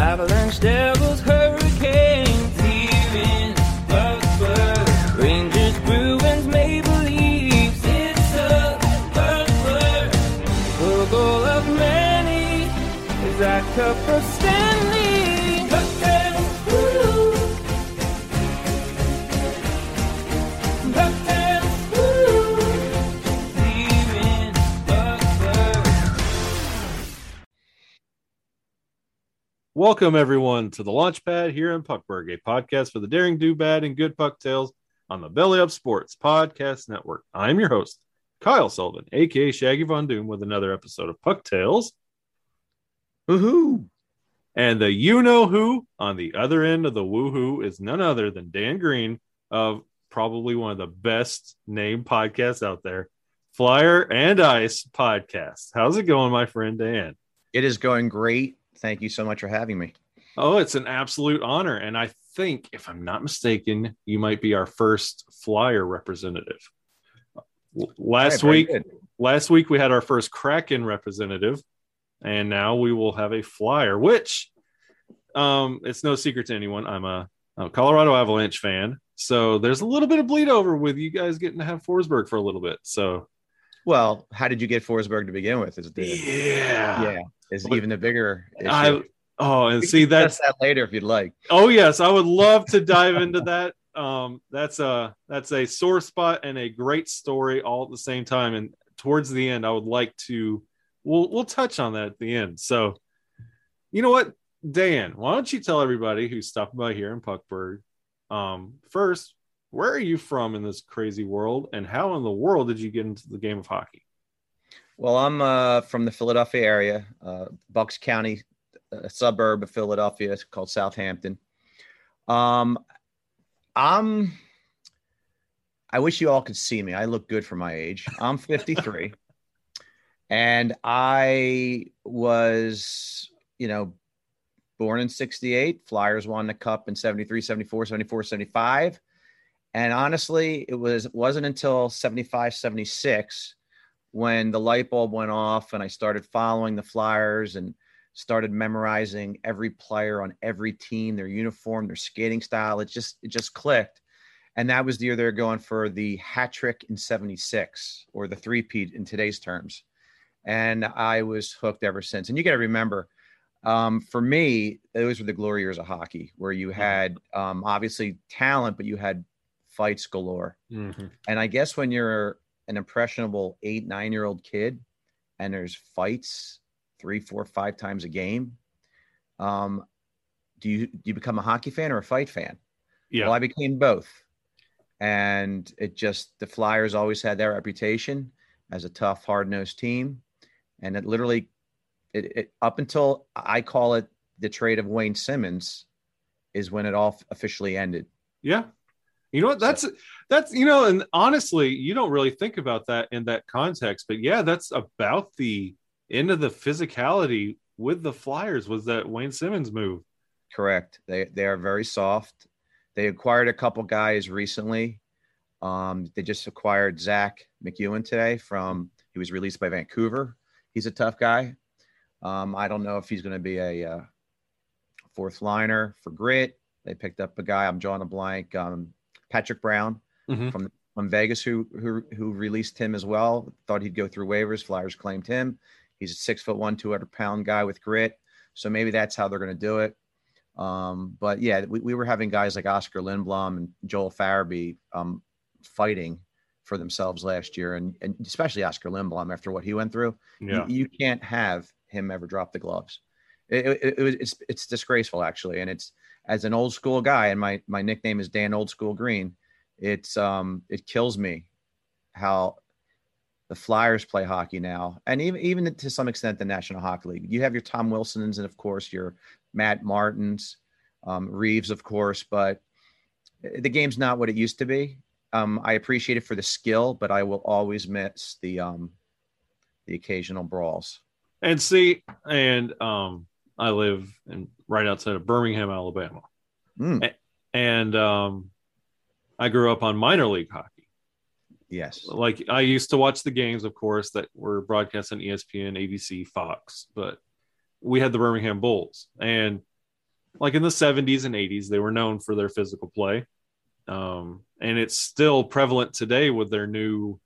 Avalanche, Devils, Welcome everyone to the Launchpad here in Puckburg, a podcast for the daring, do bad, and good puck tales on the Belly Up Sports Podcast Network. I'm your host, Kyle Sullivan, aka Shaggy Von Doom, with another episode of Puck Tales. Woohoo! And the you know who on the other end of the woohoo is none other than Dan Green of probably one of the best named podcasts out there, Flyer and Ice Podcast. How's it going, my friend Dan? It is going great. Thank you so much for having me. Oh, it's an absolute honor. And I think, if I'm not mistaken, you might be our first flyer representative. Last right, week, good. last week we had our first Kraken representative, and now we will have a flyer, which um it's no secret to anyone. I'm a, a Colorado Avalanche fan. So there's a little bit of bleed over with you guys getting to have Forsberg for a little bit. So Well, how did you get Forsberg to begin with? Is the yeah. yeah is But- even a bigger issue. I oh and see that's that later if you'd like. Oh yes, I would love to dive into that. Um, that's a that's a sore spot and a great story all at the same time. And towards the end, I would like to we'll we'll touch on that at the end. So, you know what, Dan, why don't you tell everybody who's stopping by here in Puckburg, um, first, where are you from in this crazy world, and how in the world did you get into the game of hockey? Well, I'm uh, from the Philadelphia area, uh, Bucks County, a suburb of Philadelphia. It's called Southampton. Um, I'm. I wish you all could see me. I look good for my age. I'm 53, and I was, you know, born in 68. Flyers won the cup in 73, 74, 74, 75. And honestly, it was it wasn't until 75, 76 when the light bulb went off and I started following the Flyers and started memorizing every player on every team, their uniform, their skating style. It just it just clicked. And that was the year they were going for the hat trick in 76 or the three-peat in today's terms. And I was hooked ever since. And you got to remember, um, for me, those were the glory years of hockey where you had um, obviously talent, but you had fights galore. And I guess when you're an impressionable eight, nine year old kid and there's fights three, four, five times a game, um, do you do you become a hockey fan or a fight fan? Yeah, Well, I became both. And it just the Flyers always had their reputation as a tough, hard nosed team. And it literally it, it up until I call it the trade of Wayne Simmonds is when it all officially ended. Yeah. You know what? That's that's you know, and honestly, you don't really think about that in that context, but yeah, that's about the end of the physicality with the Flyers was that Wayne Simmonds move. Correct. They they are very soft. They acquired a couple guys recently. Um, they just acquired Zack MacEwen today from he was released by Vancouver. He's a tough guy. Um, I don't know if he's going to be a uh, fourth liner for Grit. They picked up a guy. I'm drawing a blank. Um, Patrick Brown Mhm. from from Vegas who who who released him as well. Thought he'd go through waivers. Flyers claimed him. He's a six foot one, two hundred pound guy with grit. So maybe that's how they're going to do it. Um, but yeah, we, we were having guys like Oskar Lindblom and Joel Farabee um, fighting for themselves last year, and, and especially Oskar Lindblom after what he went through. Yeah. You, you can't have him ever drop the gloves. It, it, it was it's it's disgraceful actually, and it's as an old school guy, and my my nickname is Dan Old School Green. It's um it kills me how the Flyers play hockey now, and even even to some extent the National Hockey League. You have your Tom Wilsons and of course your Matt Martins, um, Reaves, of course, but the game's not what it used to be. Um, I appreciate it for the skill, but I will always miss the um, the occasional brawls. And see, and um, I live in right outside of Birmingham, Alabama, Mm, and um, I grew up on minor league hockey. yes, Like I used to watch the games, of course, that were broadcast on ESPN, ABC, Fox, but we had the Birmingham Bulls, and like in the 70s and 80s, they were known for their physical play. Um, and it's still prevalent today with their new,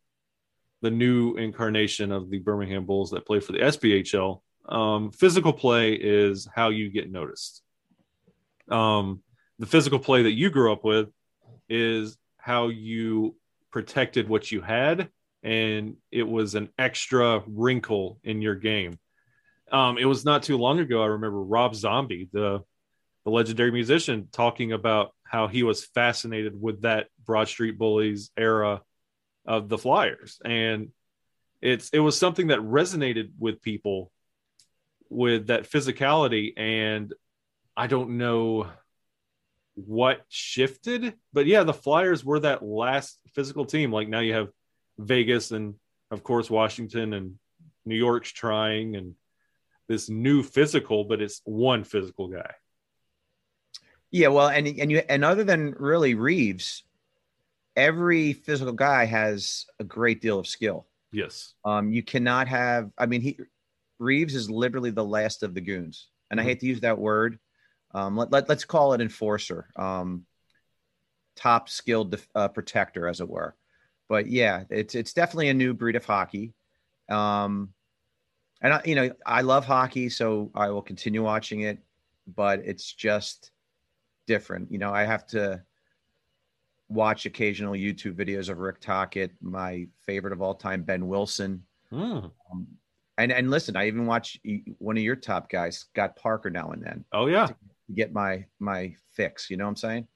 the new incarnation of the Birmingham Bulls that play for the SPHL. Um, physical play is how you get noticed. Um, the physical play that you grew up with is how you protected what you had, and it was an extra wrinkle in your game. Um, it was not too long ago. I remember Rob Zombie, the the legendary musician, talking about how he was fascinated with that Broad Street Bullies era of the Flyers, and it's it was something that resonated with people with that physicality, and I don't know what shifted, but yeah, the Flyers were that last physical team. Like now you have Vegas and of course Washington and New York's trying and this new physical, but it's one physical guy. Yeah, well, and and you and other than really Reaves, every physical guy has a great deal of skill. Yes. Um, you cannot have. I mean, he Reaves is literally the last of the goons, and I hate to use that word. Um, let, let us call it enforcer, um, top skilled def- uh, protector, as it were. But yeah, it's it's definitely a new breed of hockey. Um, and I, you know, I love hockey, so I will continue watching it. But it's just different. You know, I have to watch occasional YouTube videos of Rick Tocchet, my favorite of all time, Behn Wilson. Hmm. Um, and and listen, I even watch one of your top guys, Scott Parker, now and then Oh yeah. to get my my fix. You know what I'm saying?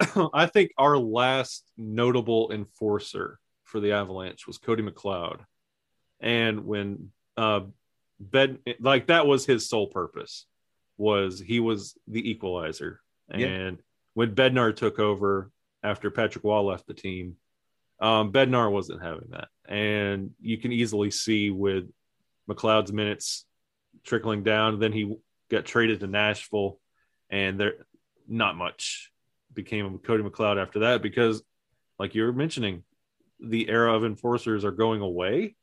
I think our last notable enforcer for the Avalanche was Cody McLeod. And when uh Bed like that was his sole purpose was he was the equalizer. Yeah. And when Bednar took over after Patrick Roy left the team, um, Bednar wasn't having that. And you can easily see with McLeod's minutes trickling down. Then he got traded to Nashville, and there not much became Cody McLeod after that because, like you were mentioning, the era of enforcers are going away,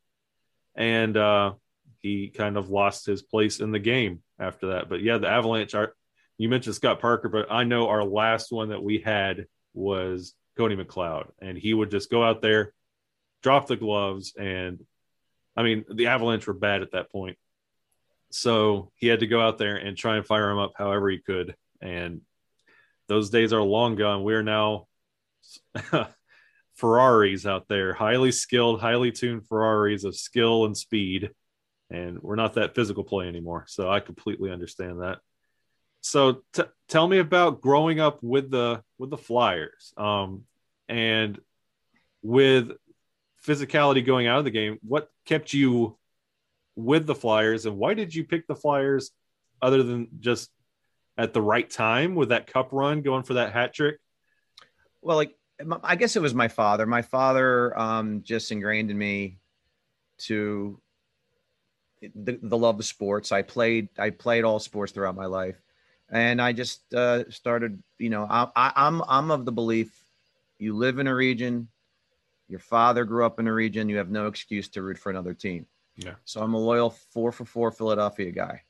and uh, he kind of lost his place in the game after that. But yeah, the Avalanche are. You mentioned Scott Parker, but I know our last one that we had was Cody McLeod, and he would just go out there, drop the gloves, and I mean the Avalanche were bad at that point, so he had to go out there and try and fire him up however he could, and those days are long gone. We are now Ferraris out there, highly skilled, highly tuned Ferraris of skill and speed, and we're not that physical play anymore. So I completely understand that. So t- tell me about growing up with the with the Flyers, um, and with physicality going out of the game. What kept you with the Flyers, and why did you pick the Flyers, other than just at the right time with that cup run, going for that hat trick? Well, like I guess it was my father. My father um, just ingrained in me to the, the love of sports. I played I played all sports throughout my life, and I just uh, started. You know, I, I, I'm I'm of the belief you live in a region, your father grew up in the region, you have no excuse to root for another team. Yeah. So I'm a loyal four for four Philadelphia guy.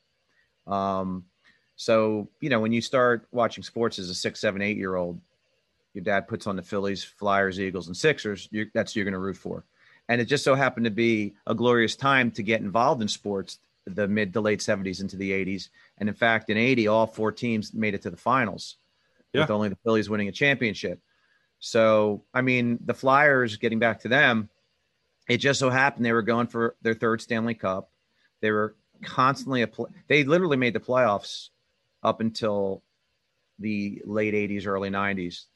Um, so you know when you start watching sports as a six, seven, eight year old, your dad puts on the Phillies, Flyers, Eagles, and Sixers. you that's who you're going to root for. And it just so happened to be a glorious time to get involved in sports, the mid to late 70s into the 80s. And in fact, in 80, all four teams made it to the finals, with only the Phillies winning a championship. So, I mean, the Flyers, getting back to them, it just so happened they were going for their third Stanley Cup. They were constantly a pl- they literally made the playoffs up until the late 80s, early 90s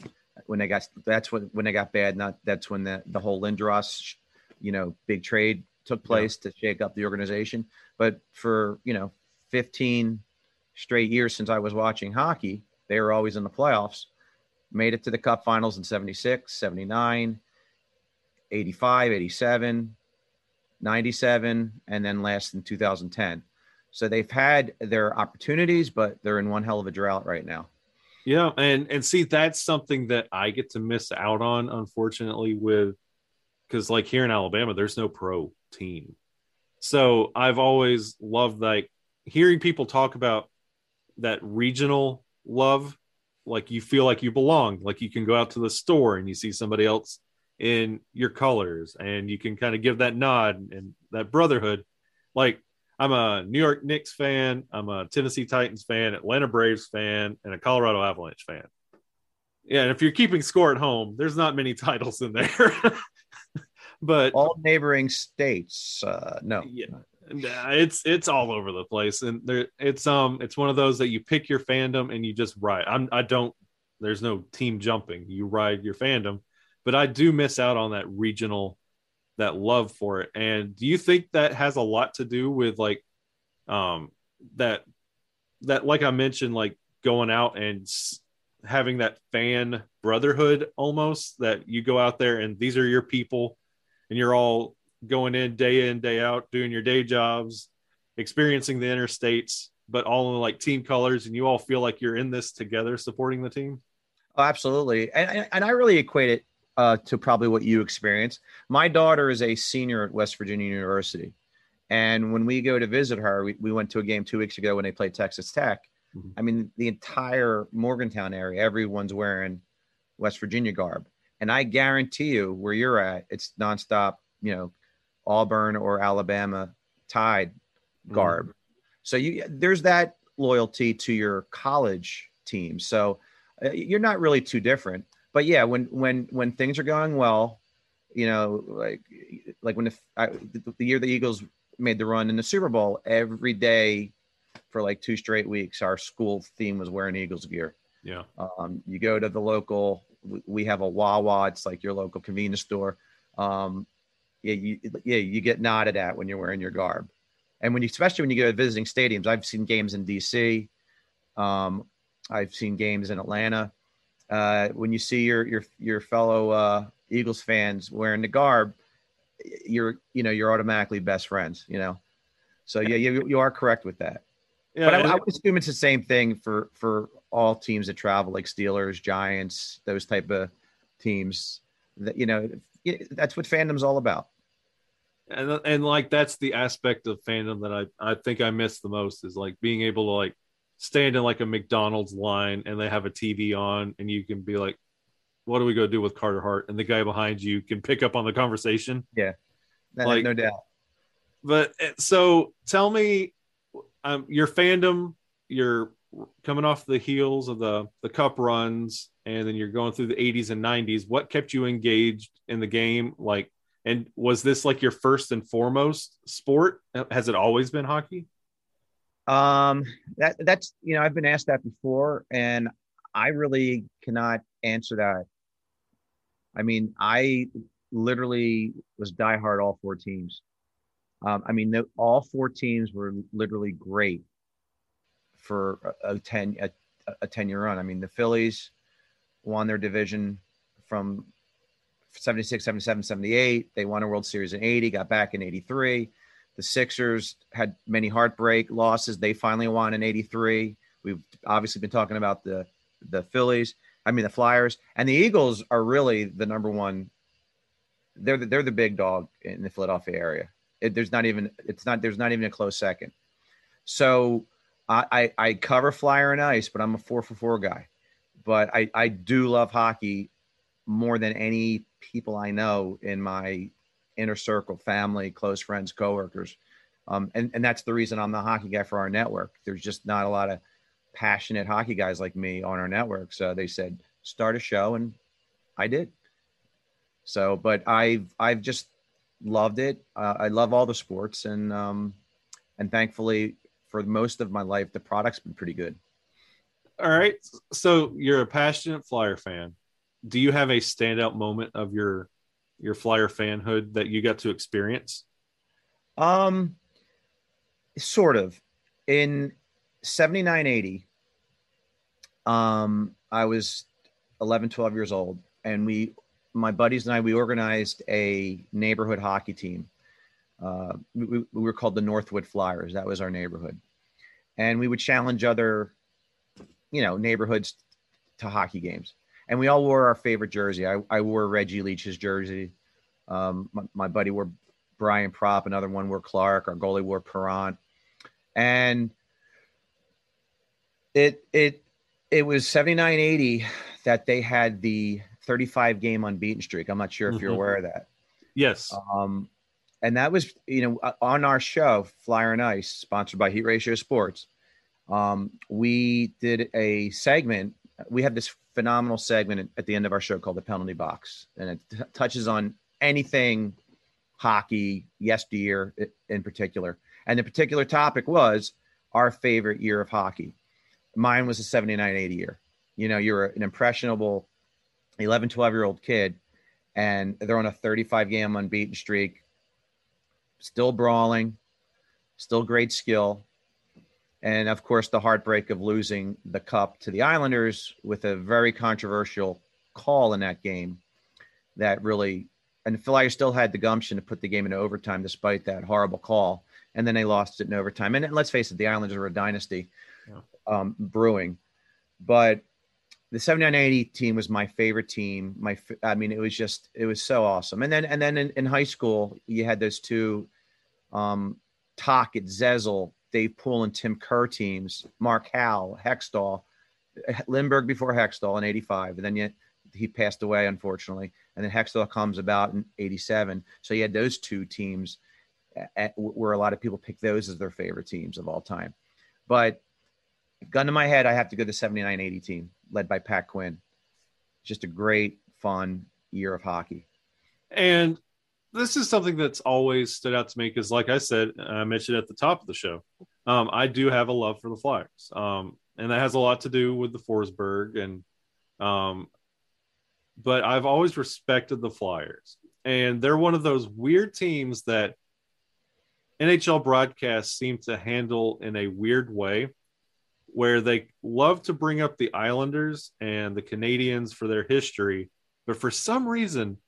when they got that's when when they got bad. Not that's when the the whole Lindros, you know, big trade took place to shake up the organization. But for you know 15 straight years since I was watching hockey, they were always in the playoffs. Made it to the Cup Finals in 76, 79, 85, 87, 97, and then last in 2010. So they've had their opportunities, but they're in one hell of a drought right now. Yeah, and and see that's something that I get to miss out on, unfortunately, with because like here in Alabama, there's no pro team. So I've always loved like hearing people talk about that regional love like you feel like you belong like you can go out to the store and you see somebody else in your colors and you can kind of give that nod and that brotherhood like i'm a new york knicks fan i'm a tennessee titans fan atlanta braves fan and a colorado avalanche fan yeah and if you're keeping score at home there's not many titles in there but All neighboring states. Uh, no. yeah Nah, it's it's all over the place. And there it's um it's one of those that you pick your fandom and you just ride. I'm i don't there's no team jumping. You ride your fandom. But i do miss out on that regional that love for it. And do you think that has a lot to do with like um that that like i mentioned like going out and s- having that fan brotherhood almost that you go out there and these are your people and you're all going in day in day out doing your day jobs experiencing the interstates but all in like team colors and you all feel like you're in this together supporting the team Oh, absolutely. And, and, I really equate it uh, to probably what you experience. My daughter is a senior at West Virginia University. And when we go to visit her, we, we went to a game two weeks ago when they played Texas Tech. Mhm. I mean, the entire Morgantown area, everyone's wearing West Virginia garb. And I guarantee you, where you're at, it's nonstop, you know, Auburn or Alabama Tide garb. So you there's that loyalty to your college team. So uh, you're not really too different. But yeah, when when when things are going well, you know, like like when the, I, the, year the Eagles made the run in the Super Bowl, every day for like two straight weeks, our school theme was wearing Eagles gear. yeah Um, you go to the local, we- we have a Wawa. It's like your local convenience store. Um, yeah, you, yeah, you get nodded at when you're wearing your garb. And when you, especially when you go to visiting stadiums, I've seen games in DC. Um, I've seen games in Atlanta. Uh, when you see your, your, your fellow, uh, Eagles fans wearing the garb, you're, you know, you're automatically best friends, you know? So yeah, you, you are correct with that yeah but I, I would assume it's the same thing for for all teams that travel, like Steelers, Giants, those type of teams. That you know, that's what fandom's all about. and and like that's the aspect of fandom that I I think I miss the most is like being able to like stand in like a McDonald's line and they have a TV on and you can be like, what are we gonna do with Carter Hart? And the guy behind you can pick up on the conversation. No- Like- no doubt. But uh, so tell me, um, your fandom, you're coming off the heels of the the cup runs, and then you're going through the 80s and 90s. What kept you engaged in the game? Like, and was this like your first and foremost sport? Has it always been hockey? Um, that that's you know I've been asked that before, and I really cannot answer that. I mean, I literally was diehard all four teams. Um, I mean, the, all four teams were literally great for a, ten a, a ten year run. I mean, the Phillies won their division from 76, 77, 78. They won a World Series in 80, got back in 83. The Sixers had many heartbreak losses. They finally won in 83. We've obviously been talking about the the Phillies. I mean the Flyers and the Eagles are really the number one. They're the, they're the big dog in the Philadelphia area. It, there's not even it's not there's not even a close second. So I, I cover Flyer and Ice, but I'm a four for four guy. But I I do love hockey more than any people I know in my inner circle, family, close friends, coworkers. Um, and, and that's the reason I'm the hockey guy for our network. There's just not a lot of passionate hockey guys like me on our network. So they said, start a show. And I did. So, but I've, I've just loved it. Uh, I love all the sports and, um, and thankfully for most of my life, the product's been pretty good. All right. So you're a passionate Flyer fan. Do you have a standout moment of your your Flyer fanhood that you got to experience? Um, sort of. In 79, 80, um, I was 11, 12 years old, and we, my buddies and I, we organized a neighborhood hockey team. Uh, we, we were called the Northwood Flyers. That was our neighborhood, and we would challenge other, you know, neighborhoods to hockey games. And we all wore our favorite jersey. I, I wore Reggie Leach's jersey. Um, my, my buddy wore Brian Propp, another one wore Clark. Our goalie wore Parent. And It it it was 79 80 that they had the 35 game unbeaten streak. I'm not sure if you're Mhm. aware of that. Yes. Um, and that was, you know, uh, on our show, Flyer and Ice, sponsored by Heat Ratio Sports. Um, we did a segment. We have this phenomenal segment at- the end of our show called the Penalty Box, and it t- touches on anything hockey, yesteryear in particular. And the particular topic was our favorite year of hockey. Mine was a 79 80 year. You know, you're an impressionable 11, 12 year old kid, and they're on a 35 game unbeaten streak, still brawling, still great skill. And of course, the heartbreak of losing the cup to the Islanders with a very controversial call in that game that really, and the Flyers still had the gumption to put the game into overtime despite that horrible call. And then they lost it in overtime. And let's face it, the Islanders are a dynasty Yeah. um, brewing. But the 7980 team was my favorite team. My, I mean, it was just, it was so awesome. And then, and then in, in high school, you had those two, um, Tocchet, Zezel, Dave Poole, and Tim Kerr teams, Mark Howe, Hextall, Lindbergh before Hextall in 85. And then yet he passed away, unfortunately. And then Hextall comes about in 87. So you had those two teams at, where a lot of people pick those as their favorite teams of all time. But gun to my head, I have to go the 79 80 team led by Pat Quinn. Just a great, fun year of hockey. And this is something that's always stood out to me because, like I said, I mentioned at the top of the show, um, I do have a love for the Flyers, um, and that has a lot to do with the Forsberg. And, um, but I've always respected the Flyers, and they're one of those weird teams that NHL broadcasts seem to handle in a weird way, where they love to bring up the Islanders and the Canadiens for their history, but for some reason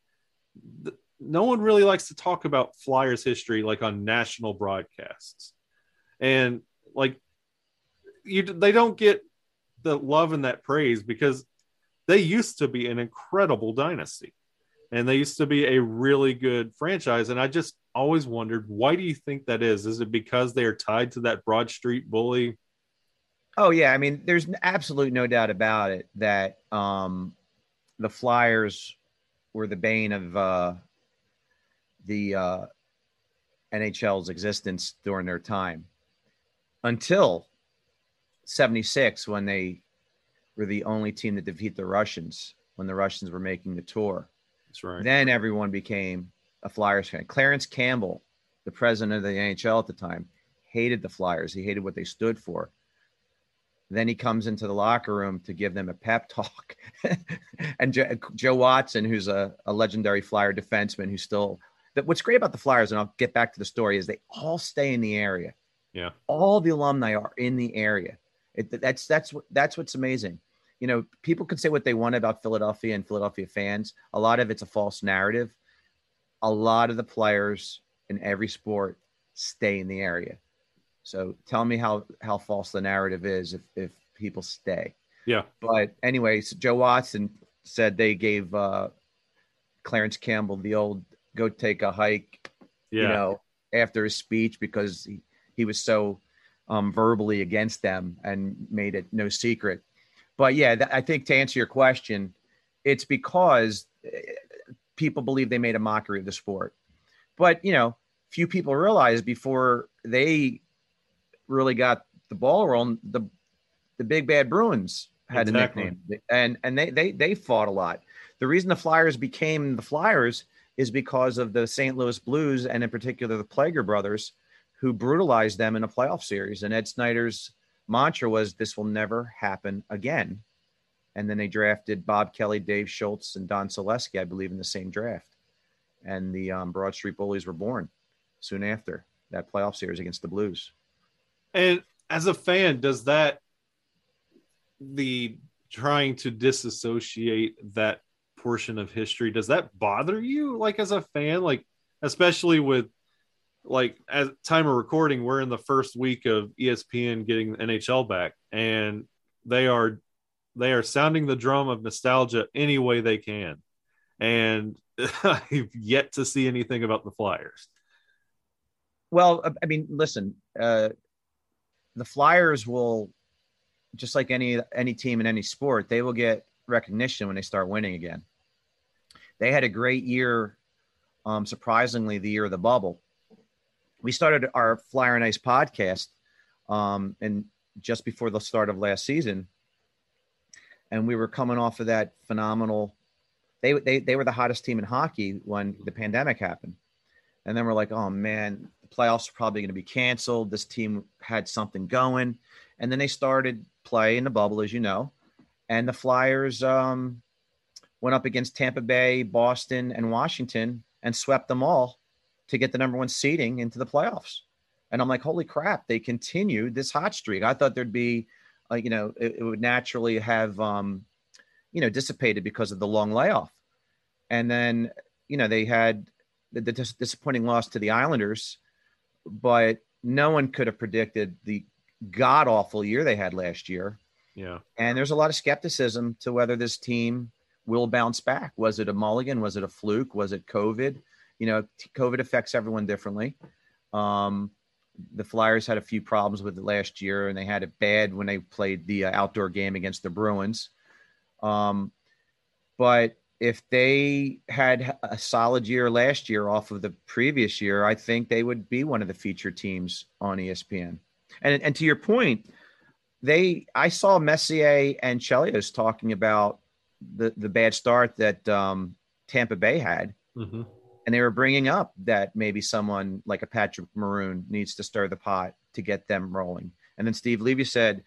th- no one really likes to talk about Flyers history like on national broadcasts. And like you they don't get the love and that praise because they used to be an incredible dynasty. And they used to be a really good franchise and I just always wondered why do you think that is? Is it because they are tied to that Broad Street bully? Oh yeah, I mean, there's absolute no doubt about it that um, the Flyers were the bane of uh, the uh, NHL's existence during their time until '76, when they were the only team to defeat the Russians when the Russians were making the tour. That's right. Then everyone became a Flyers fan. Clarence Campbell, the president of the NHL at the time, hated the Flyers. He hated what they stood for. Then he comes into the locker room to give them a pep talk. and Joe, Joe Watson, who's a, a legendary Flyer defenseman, who's still. That what's great about the Flyers, and I'll get back to the story, is they all stay in the area. Yeah. All the alumni are in the area. It, that's that's what that's what's amazing. You know, people can say what they want about Philadelphia and Philadelphia fans. A lot of it's a false narrative. A lot of the players in every sport stay in the area. So tell me how how false the narrative is if if people stay. Yeah. But anyways, Joe Watson said they gave uh, Clarence Campbell the old go take a hike, Yeah. you know, after his speech because he, he was so um, verbally against them and made it no secret. But yeah, th- I think to answer your question, it's because eh, people believe they made a mockery of the sport. But, you know, few people realize before they really got the ball rolling, the the big bad Bruins had Exactly. a nickname, and and they they they fought a lot. The reason the Flyers became the Flyers is because of the St. Louis Blues and in particular the Plager brothers, who brutalized them in a playoff series. And Ed Snider's mantra was, "This will never happen again." And then they drafted Bob Kelly, Dave Schultz, and Don Saleski, I believe, in the same draft. And the um, Broad Street Bullies were born soon after that playoff series against the Blues. And as a fan, does that the trying to disassociate that portion of history does that bother you like as a fan? Like especially with like at time of recording we're in the first week of espn getting the nhl back and they are they are sounding the drum of nostalgia any way they can. And i've yet to see anything about the flyers. Well, I mean, listen, uh, the Flyers will just like any any team in any sport, they will get recognition when they start winning again. They had a great year, um, surprisingly, the year of the bubble. We started our Flyer and Ice podcast, um, and just before the start of last season, and we were coming off of that phenomenal. They they they were the hottest team in hockey when the pandemic happened, and then we're like, oh man, playoffs are probably going to be canceled. This team had something going, and then they started play in the bubble, as you know, and the Flyers um, went up against Tampa Bay, Boston, and Washington and swept them all to get the number one seeding into the playoffs. And I'm like, holy crap, they continued this hot streak. I thought there'd be, uh, you know, it, it would naturally have, um, you know, dissipated because of the long layoff. And then, you know, they had the, the dis- disappointing loss to the Islanders, but no one could have predicted the god awful year they had last year. Yeah. And there's a lot of skepticism to whether this team will bounce back. Was it a mulligan? Was it a fluke? Was it COVID? You know, COVID affects everyone differently. Um, the Flyers had a few problems with it last year, and they had it bad when they played the uh, outdoor game against the Bruins. Um, but if they had a solid year last year off of the previous year, I think they would be one of the featured teams on ESPN. And and to your point, they I saw Messier and Chelios talking about the the bad start that um, Tampa Bay had, hmm and they were bringing up that maybe someone like a Patrick Maroon needs to stir the pot to get them rolling. And then Steve Levy said,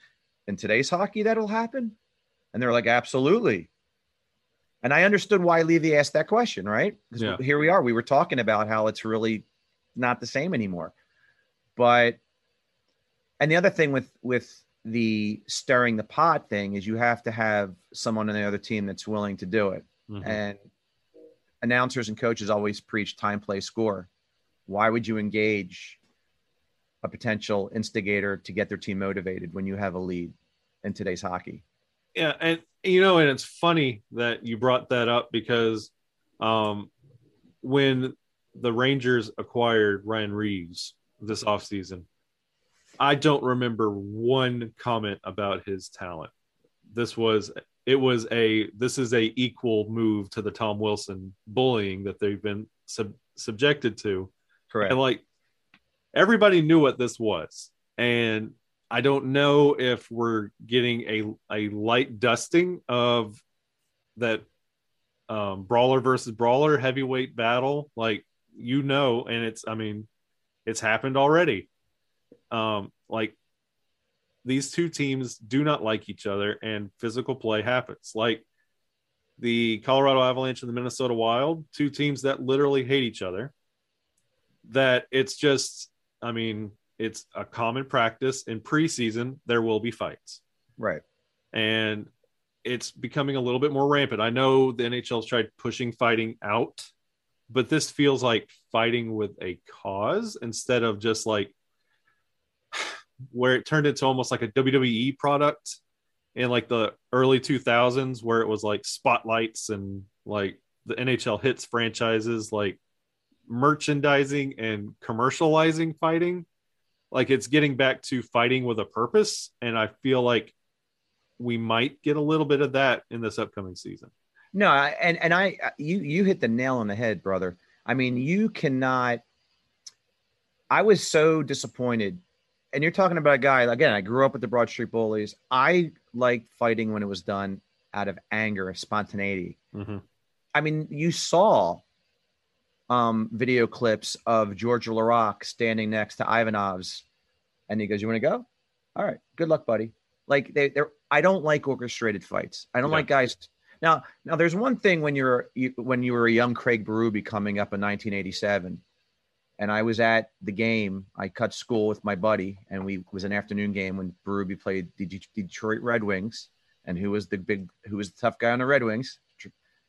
"In today's hockey, that'll happen," and they're like, "Absolutely." And I understood why Levy asked that question, right? 'Cause Yeah. here we are. We were talking about how it's really not the same anymore. But and the other thing with with the stirring the pot thing is you have to have someone on the other team that's willing to do it. Mhm. And announcers and coaches always preach time, play, score. Why would you engage a potential instigator to get their team motivated when you have a lead in today's hockey? Yeah, and you know, and it's funny that you brought that up because um, when the Rangers acquired Ryan Reaves this offseason, I don't remember one comment about his talent. This was it was a this is a equal move to the Tom Wilson bullying that they've been sub, subjected to. Correct. And like everybody knew what this was. And I don't know if we're getting a a light dusting of that um brawler versus brawler heavyweight battle. Like you know, and it's I mean, it's happened already. Um, like these two teams do not like each other and physical play happens. Like the Colorado Avalanche and the Minnesota Wild, two teams that literally hate each other. That it's just, I mean, it's a common practice in preseason. There will be fights, right. and it's becoming a little bit more rampant. I know the NHL's tried pushing fighting out, but this feels like fighting with a cause instead of just like where it turned into almost like a WWE product in like the early 2000s where it was like spotlights and like the NHL hits franchises like merchandising and commercializing fighting like it's getting back to fighting with a purpose and I feel like we might get a little bit of that in this upcoming season. No, I- and and I you you hit the nail on the head, brother. I mean, you cannot. I was so disappointed, and you're talking about a guy again. I grew up with the Broad Street Bullies. I liked fighting when it was done out of anger, spontaneity. Mhm. I mean, you saw um, video clips of George Laraque standing next to Ivanov's, and he goes, "You want to go? All right, good luck, buddy." Like they, they're. I don't like orchestrated fights. I don't Yeah. like guys. Now, now there's one thing when you're you, when you were a young Craig Berube coming up in 1987, and I was at the game. I cut school with my buddy, and we was an afternoon game when Berube played the De- Detroit Red Wings, and who was the big, who was the tough guy on the Red Wings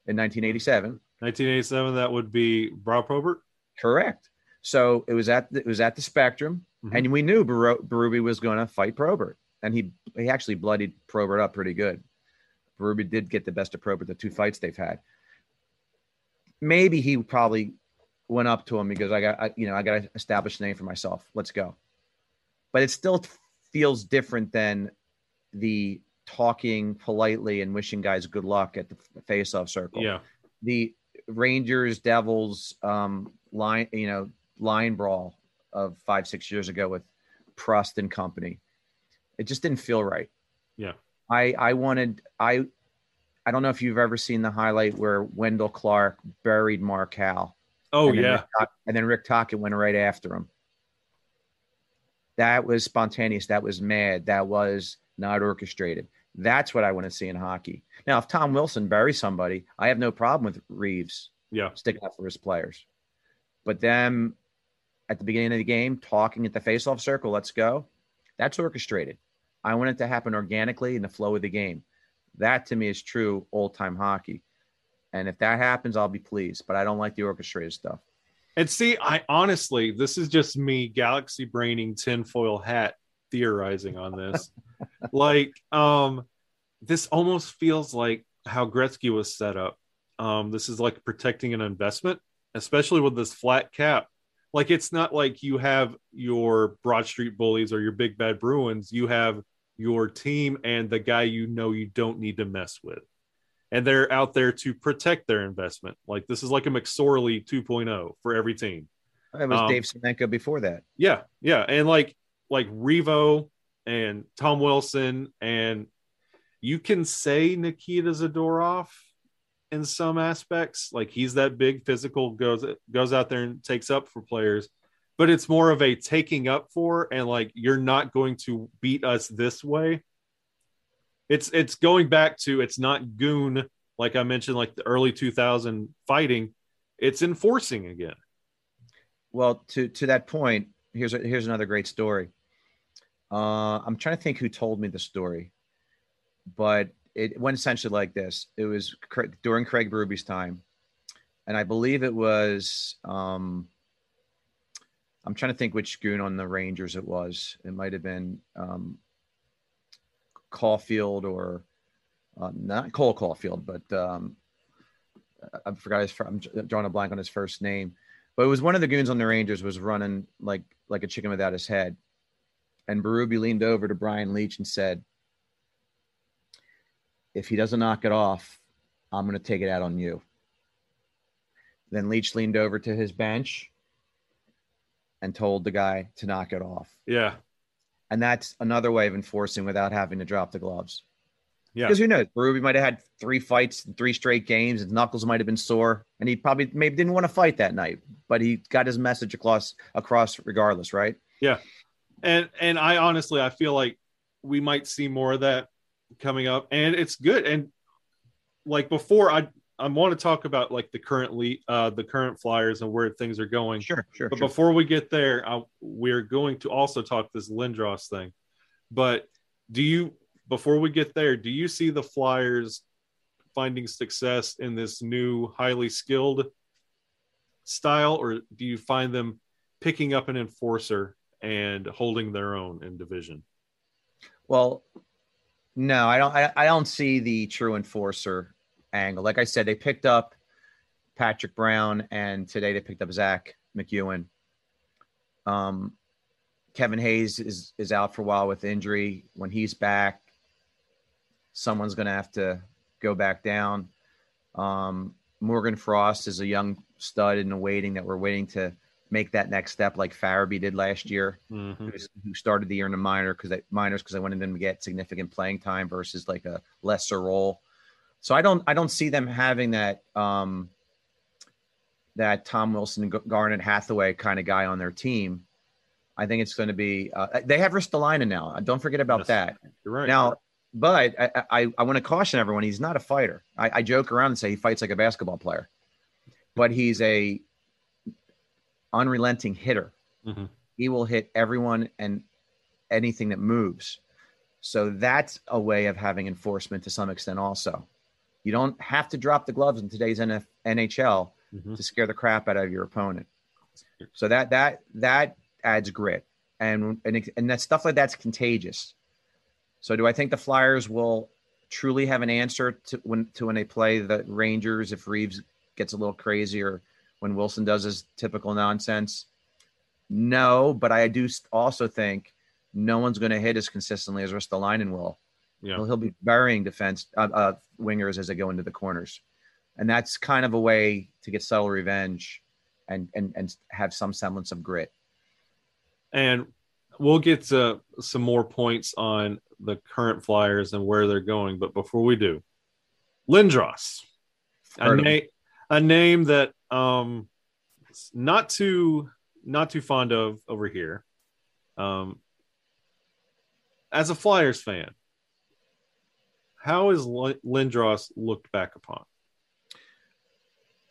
in 1987. 1987 that would be Brow Probert. Correct. So it was at the, it was at the Spectrum, Mhm. and we knew Bero- Berube was going to fight Probert, and he he actually bloodied Probert up pretty good. Berube did get the best of Probert the two fights they've had. Maybe he probably went up to him because I got I, you know I got to establish a name for myself. Let's go. But it still feels different than the talking politely and wishing guys good luck at the face-off circle. Yeah. The Rangers Devils um, line, you know, line brawl of five six years ago with Prust and company. It just didn't feel right. Yeah. I I wanted I I don't know if you've ever seen the highlight where Wendel Clark buried Markel. Oh and yeah. Rick and then Rick Tocchet went right after him. That was spontaneous. That was mad. That was not orchestrated. That's what I want to see in hockey. Now, if Tom Wilson buries somebody, I have no problem with Reaves Yeah. sticking up for his players. But them at the beginning of the game talking at the faceoff circle, let's go. That's orchestrated. I want it to happen organically in the flow of the game. That to me is true old time hockey. And if that happens, I'll be pleased. But I don't like the orchestrated stuff. And see, I honestly, this is just me galaxy braining tinfoil hat theorizing on this. like, um, this almost feels like how Gretzky was set up. Um, this is like protecting an investment, especially with this flat cap. Like, it's not like you have your Broad Street Bullies or your Big Bad Bruins. You have your team and the guy you know you don't need to mess with. And they're out there to protect their investment. Like, this is like a McSorley 2.0 for every team. It was Um, Dave Semenko before that. Yeah, yeah, and like like Revo and Tom Wilson, and you can say Nikita Zadorov in some aspects, like he's that big physical goes goes out there and takes up for players, but it's more of a taking up for, and like you're not going to beat us this way. It's it's going back to it's not goon like I mentioned, like the early 2000 fighting. It's enforcing again. Well, to to that point, here's a, here's another great story. Uh, I'm trying to think who told me the story, but it went essentially like this. It was during Craig Berube time, and I believe it was. Um, I'm trying to think which goon on the Rangers it was. It might have been um, Caulfield or uh, not Cole Caufield, but um, I forgot his. I'm drawing a blank on his first name but it was one of the goons on the Rangers was running like like a chicken without his head, and Berube leaned over to Brian Leetch and said, "If he doesn't knock it off, I'm going to take it out on you." Then Leetch leaned over to his bench and told the guy to knock it off, Yeah, and that's another way of enforcing without having to drop the gloves. yeah. Because who knows? Berube might have had three fights in three straight games. His knuckles might have been sore, and he probably maybe didn't want to fight that night. But he got his message across across regardless, right? And and I honestly I feel like we might see more of that coming up, and it's good. And like before, I I want to talk about like the currently uh the current Flyers and where things are going. Sure, sure. But sure. before we get there, I, we're going to also talk this Lindros thing. But do you before we get there, do you see the Flyers finding success in this new highly skilled style, or do you find them picking up an enforcer and holding their own in division? Well, no, I don't. I, I don't see the true enforcer angle. Like I said, they picked up Patrick Brown, and today they picked up Zack MacEwen. Um, Kevin Hayes is is out for a while with injury. When he's back, someone's going to have to go back down. Um, Morgan Frost is a young stud in the waiting that we're waiting to make that next step, like Farabee did last year Mhm. who started the year in the minor because they minors because I wanted them to get significant playing time versus like a lesser role. So I don't I don't see them having that um that Tom Wilson, G- Garnet, Hathaway kind of guy on their team. I think it's going to be uh, they have Ristolainen now. Don't forget about Yes. that. You're right. Now, but I, I, I want to caution everyone: he's not a fighter. I, I joke around and say he fights like a basketball player, but he's a unrelenting hitter. Mhm. He will hit everyone and anything that moves. So that's a way of having enforcement to some extent. Also, you don't have to drop the gloves in today's NF, NHL Mhm. to scare the crap out of your opponent. So that that that adds grit, and and and that stuff like that's contagious. So do I think the Flyers will truly have an answer to when to when they play the Rangers if Reaves gets a little crazy or when Wilson does his typical nonsense? No, but I do also think no one's going to hit as consistently as Ristolainen will. Yeah. He'll, he'll be burying defense uh, uh, wingers as they go into the corners, and that's kind of a way to get subtle revenge, and and and have some semblance of grit. and we'll get to some more points on the current Flyers and where they're going. But before we do, Lindros, a, na- a name that um not too not too fond of over here. Um, as a Flyers fan, how is Lindros looked back upon?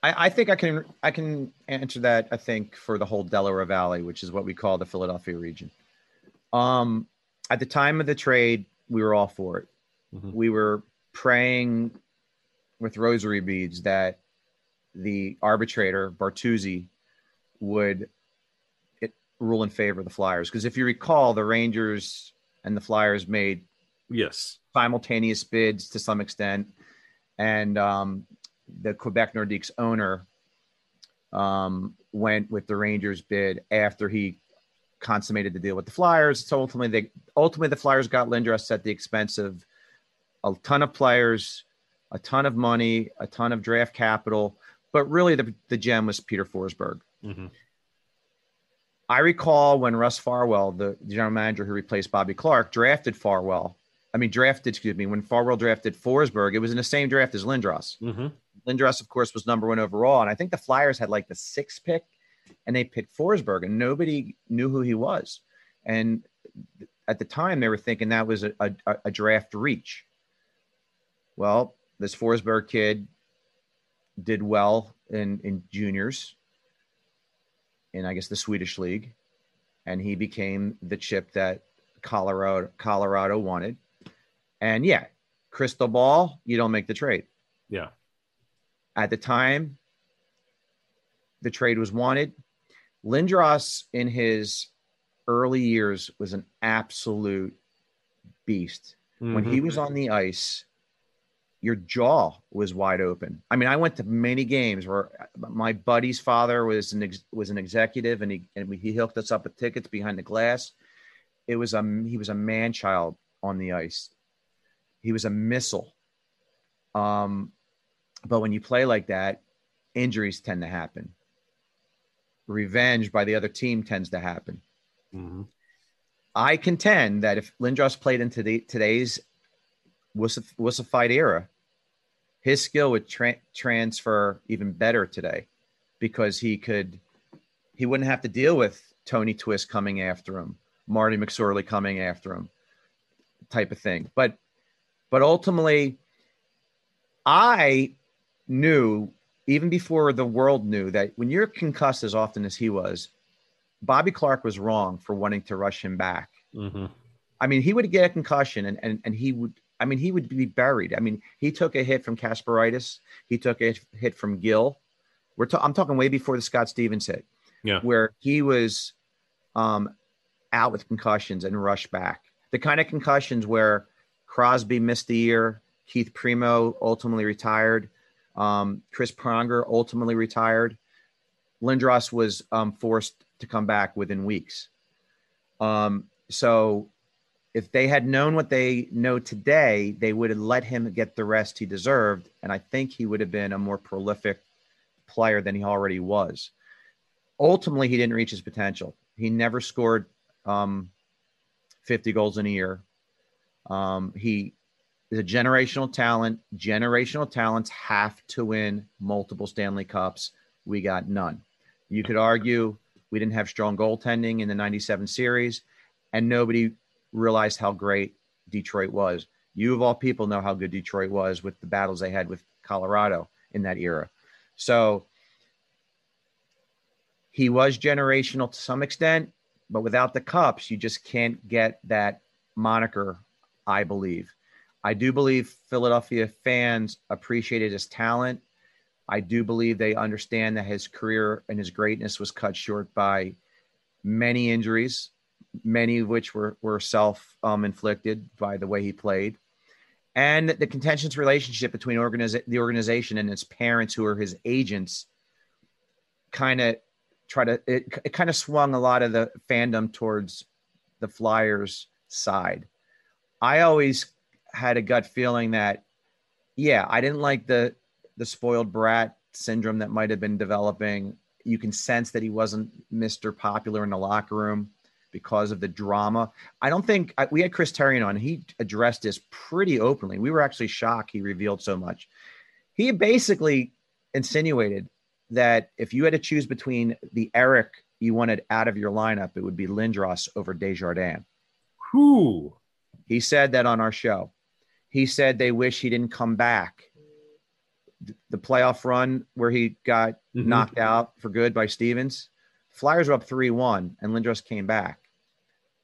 I, I think I can I can answer that. I think for the whole Delaware Valley, which is what we call the Philadelphia region. Um, at the time of the trade, we were all for it. Mhm. We were praying with rosary beads that the arbitrator Bertuzzi would it, rule in favor of the Flyers. Because if you recall, the Rangers and the Flyers made Yes. simultaneous bids to some extent, and um, the Quebec Nordiques owner um, went with the Rangers bid after he consummated the deal with the Flyers. So ultimately, they ultimately the Flyers got Lindros at the expense of a ton of players, a ton of money, a ton of draft capital, but really the the gem was Peter Forsberg. Mhm. I recall when Russ Farwell, the general manager who replaced Bobby Clarke, drafted Farwell. I mean, drafted, excuse me, when Farwell drafted Forsberg, it was in the same draft as Lindros. Mhm. Lindros, of course, was number one overall. And I think the Flyers had like the sixth pick and they picked Forsberg and nobody knew who he was. And at the time, they were thinking that was a, a, a draft reach. Well, this Forsberg kid did well in, in juniors in, I guess, the Swedish league. And he became the chip that Colorado Colorado wanted. And yeah, crystal ball, you don't make the trade. Yeah. At the time, the trade was wanted. Lindros, in his early years, was an absolute beast. When he Mhm. was on the ice, your jaw was wide open. I mean, I went to many games where my buddy's father was an ex- was an executive, and he and he hooked us up with tickets behind the glass. It was a he was a man child on the ice. He was a missile. Um, but when you play like that, injuries tend to happen. Revenge by the other team tends to happen. Mhm. I contend that if Lindros played into the, today's wussified era, his skill would tra- transfer even better today because he could, he wouldn't have to deal with Tony Twist coming after him, Marty McSorley coming after him, type of thing. But, but ultimately, I knew even before the world knew that when you're concussed as often as he was, Bobby Clarke was wrong for wanting to rush him back. Mhm. I mean, he would get a concussion and, and, and he would, I mean, he would be buried. I mean, he took a hit from Kasparaitis. He took a hit from Gill. We're ta- I'm talking way before the Scott Stevens hit, Yeah. where he was um, out with concussions and rushed back. The kind of concussions where Crosby missed the year, Keith Primeau ultimately retired, um, Chris Pronger ultimately retired. Lindros was um, forced to come back within weeks. Um, so if they had known what they know today, they would have let him get the rest he deserved. And I think he would have been a more prolific player than he already was. Ultimately, he didn't reach his potential. He never scored um, 50 goals in a year. Um, he is a generational talent. Generational talents have to win multiple Stanley Cups. We got none. You could argue we didn't have strong goaltending in the 97 series, and nobody realized how great Detroit was. You, of all people, know how good Detroit was with the battles they had with Colorado in that era. So he was generational to some extent, but without the cups, you just can't get that moniker, I believe. I do believe Philadelphia fans appreciated his talent. I do believe they understand that his career and his greatness was cut short by many injuries, many of which were, were self um, inflicted by the way he played. And the contentious relationship between the organization and its parents, who are his agents, kind of try to, it, it kind of swung a lot of the fandom towards the Flyers side. I always had a gut feeling that, yeah, I didn't like the the spoiled brat syndrome that might have been developing. You can sense that he wasn't Mr. Popular in the locker room because of the drama. I don't think I, we had Chris Therien on. He addressed this pretty openly. We were actually shocked he revealed so much. He basically insinuated that if you had to choose between the Eric you wanted out of your lineup, it would be Lindros over Desjardins. Who? He said that on our show. He said they wish he didn't come back. The playoff run where he got Mhm. knocked out for good by Stevens, Flyers were up 3 1, and Lindros came back.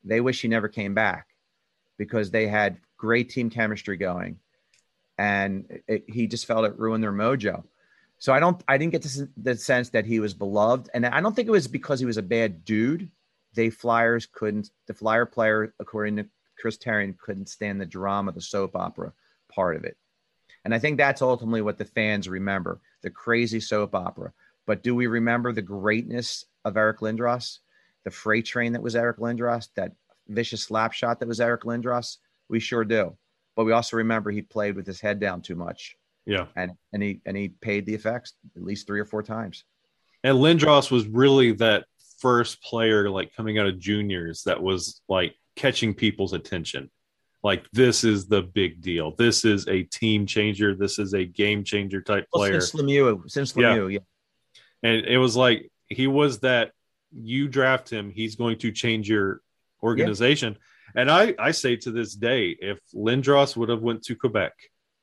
They wish he never came back because they had great team chemistry going. And it- it- he just felt it ruined their mojo. So I don't, I didn't get this, the sense that he was beloved. And I don't think it was because he was a bad dude. They Flyers couldn't, the Flyer player, according to Chris Therien, couldn't stand the drama, the soap opera part of it. And I think that's ultimately what the fans remember the crazy soap opera. But do we remember the greatness of Eric Lindros, the freight train that was Eric Lindros, that vicious slap shot that was Eric Lindros? We sure do. But we also remember he played with his head down too much Yeah. and, and he and he paid the effects at least three or four times. And Lindros was really that first player, like coming out of juniors, that was like catching people's attention. Like this is the big deal. This is a team changer. This is a game changer type Well, player. since Lemieux, since Yeah. Lemieux, yeah. and it was like he was that you draft him he's going to change your organization and i i say to this day if lindros would have went to quebec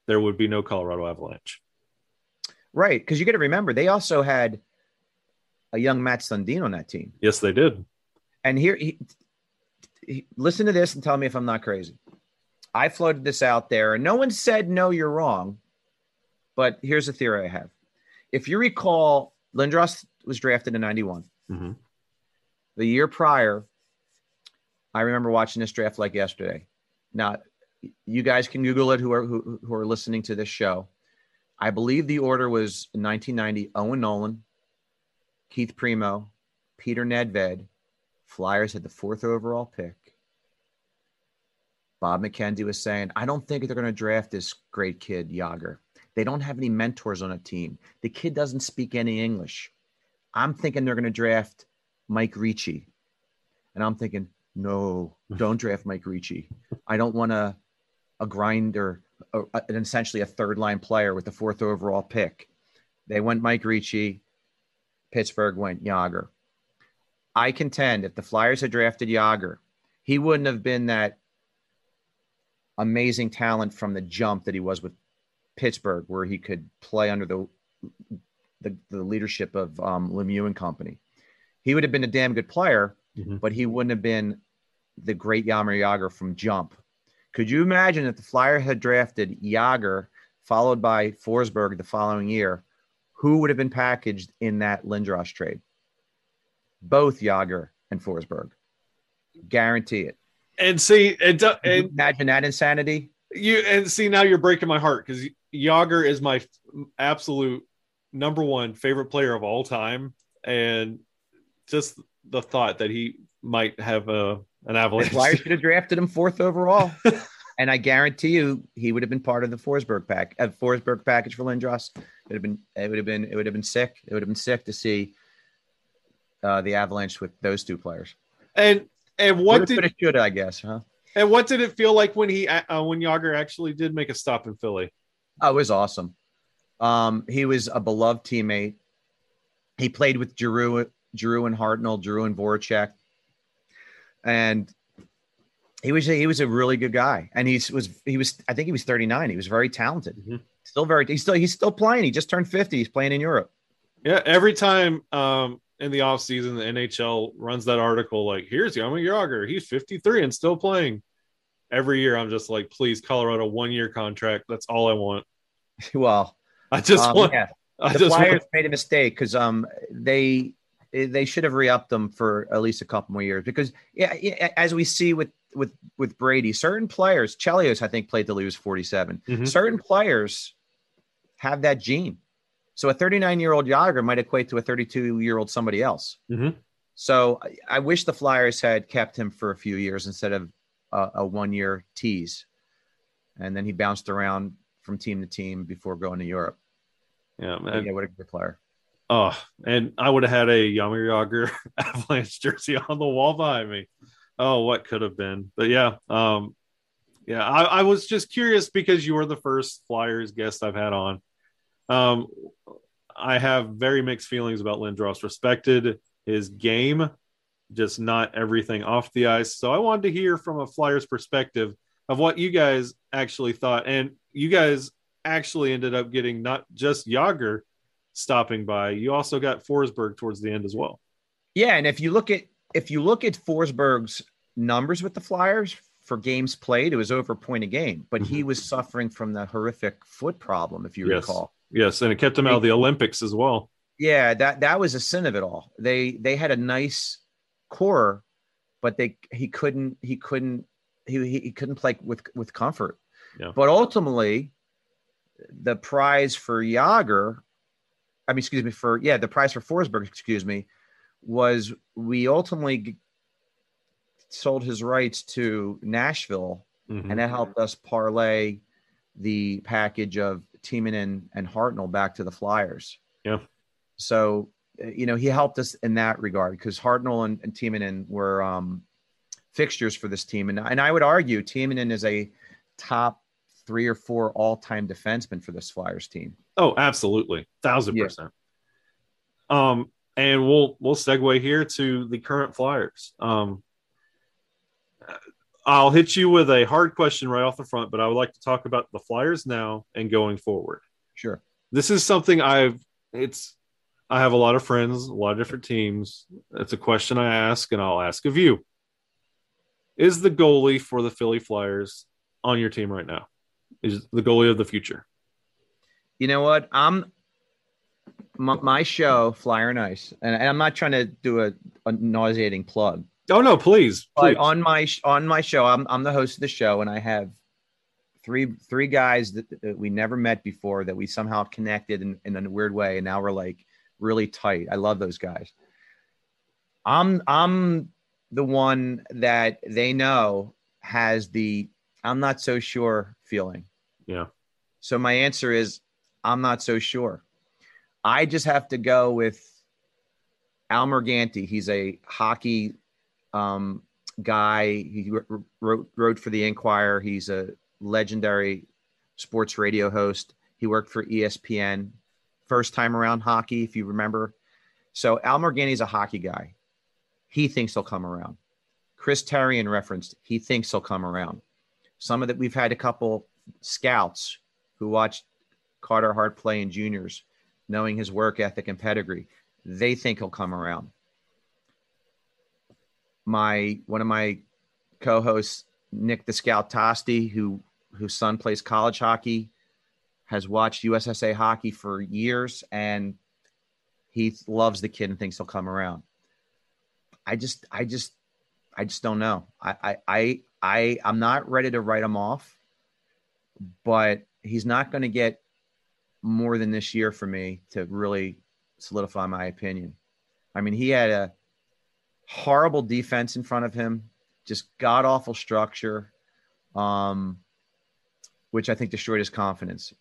there would be no colorado avalanche right. Because you got to remember, they also had a young Mats Sundin on that team. yes they did And here, he, he, listen to this and tell me if I'm not crazy. I floated this out there, and no one said no, you're wrong. But here's a theory I have. If you recall, Lindros was drafted in '91. Mhm. The year prior, I remember watching this draft like yesterday. Now, you guys can Google it who are who, who are listening to this show. I believe the order was 1990: Owen Nolan, Keith Primeau, Peter Nedved. Flyers had the fourth overall pick. Bob McKenzie was saying, I don't think they're going to draft this great kid, Jagr. They don't have any mentors on a team. The kid doesn't speak any English. I'm thinking they're going to draft Mike Ricci. And I'm thinking, no, don't draft Mike Ricci. I don't want a, a grinder, a, an essentially a third line player with the fourth overall pick. They went Mike Ricci. Pittsburgh went Jagr. I contend if the Flyers had drafted Jagr, he wouldn't have been that amazing talent from the jump that he was with Pittsburgh, where he could play under the the, the leadership of um, Lemieux and company. He would have been a damn good player, Mhm. but he wouldn't have been the great Jaromir Jagr from jump. Could you imagine if the Flyer had drafted Jagr followed by Forsberg the following year? Who would have been packaged in that Lindros trade? Both Jagr and Forsberg. Guarantee it. and see and, do- and imagine that insanity? you and see now you're breaking my heart because Jagr is my f- absolute number one favorite player of all time and just the thought that he might have a an The avalanche Flyers should have drafted him fourth overall. and I guarantee you he would have been part of the Forsberg pack, uh, Forsberg package for Lindros. It would have been, it would have been, it would have been sick. It would have been sick to see uh, the Avalanche with those two players. and and what did it should, I guess, huh? And what did it feel like when he uh, when Jagr actually did make a stop in Philly? Oh, it was awesome. Um, he was a beloved teammate. He played with Giroux, Giroux and Hartnell, Drew and Voracek, and he was he was a really good guy. And he was he was I think he was 39. He was very talented. Mhm. Still very he's still he's still playing. He just turned 50. He's playing in Europe. Yeah, every time um, in the offseason, the NHL runs that article like, "Here's Jaromir Jagr. He's 53 and still playing." Every year, I'm just like, "Please, Colorado, one year contract. That's all I want. well, I just um, want. yeah, I the just Flyers want." made a mistake because um they they should have re-upped them for at least a couple more years because yeah, as we see with with with Brady, certain players, Chelios I think played till he was 47. Mhm. Certain players have that gene. So a 39 year old Jagr might equate to a 32 year old somebody else. Mhm. So I, I wish the Flyers had kept him for a few years instead of a, a one year tease. and then he bounced around from team to team before going to Europe. Yeah, man. yeah, what a good player. Oh, and I would have had a Jaromir Jagr Avalanche jersey on the wall behind me. Oh, what could have been? But yeah, um, yeah, I, I was just curious because you were the first Flyers guest I've had on. Um, I have very mixed feelings about Lindros. Respected his game, just not everything off the ice. So I wanted to hear from a Flyers perspective of what you guys actually thought, and you guys actually ended up getting not just Jagr stopping by. You also got Forsberg towards the end as well. Yeah, and if you look at if you look at Forsberg's numbers with the Flyers for games played, it was over a point a game, but he mm-hmm. was suffering from the horrific foot problem, if you Yes. recall. Yes, and it kept him out of the Olympics as well. Yeah, that that was a sin of it all. They they had a nice core, but they he couldn't he couldn't he he he couldn't play with with comfort. Yeah. But ultimately, the prize for Jagr, I mean, excuse me, for yeah, the price for Forsberg, excuse me, was we ultimately sold his rights to Nashville Mhm. and that helped us parlay the package of Timonen and Hartnell back to the Flyers. Yeah. So, uh, you know, he helped us in that regard because Hartnell and, and Timonen were um, fixtures for this team. And, and I would argue Timonen is a top three or four all-time defenseman for this Flyers team. Oh, absolutely, thousand Yeah. percent. Um, and we'll we'll segue here to the current Flyers. Um, I'll hit you with a hard question right off the front, but I would like to talk about the Flyers now and going forward. Sure. This is something I've it's I have a lot of friends, a lot of different teams. It's a question I ask, and I'll ask of you. Is the goalie for the Philly Flyers on your team right now? Is the goalie of the future? You know what? I'm my, my show, Flyer and Ice, and, and I'm not trying to do a, a nauseating plug, Oh no, please, please. But on my on my show, I'm I'm the host of the show, and I have three three guys that, that we never met before that we somehow connected in, in a weird way, and now we're like really tight. I love those guys. I'm I'm the one that they know has the I'm not so sure feeling. Yeah. So my answer is I'm not so sure. I just have to go with Al Morganti. He's a hockey um, guy. He wrote wrote for the Inquirer. He's a legendary sports radio host. He worked for ESPN. First time around hockey, if you remember. So Al Morganti's a hockey guy. He thinks he'll come around. Chris Therien referenced. He thinks he'll come around. Some of that we've had a couple scouts who watched Carter Hart play in juniors, knowing his work ethic and pedigree. They think he'll come around my one of my co-hosts Nick the Scout Tosti, who whose son plays college hockey, has watched USSA hockey for years, and he loves the kid and thinks he'll come around. I just, I just, I just don't know. I, I, I, I I'm not ready to write him off, but he's not going to get more than this year for me to really solidify my opinion. I mean, he had a horrible defense in front of him, just god awful structure, um, which I think destroyed his confidence.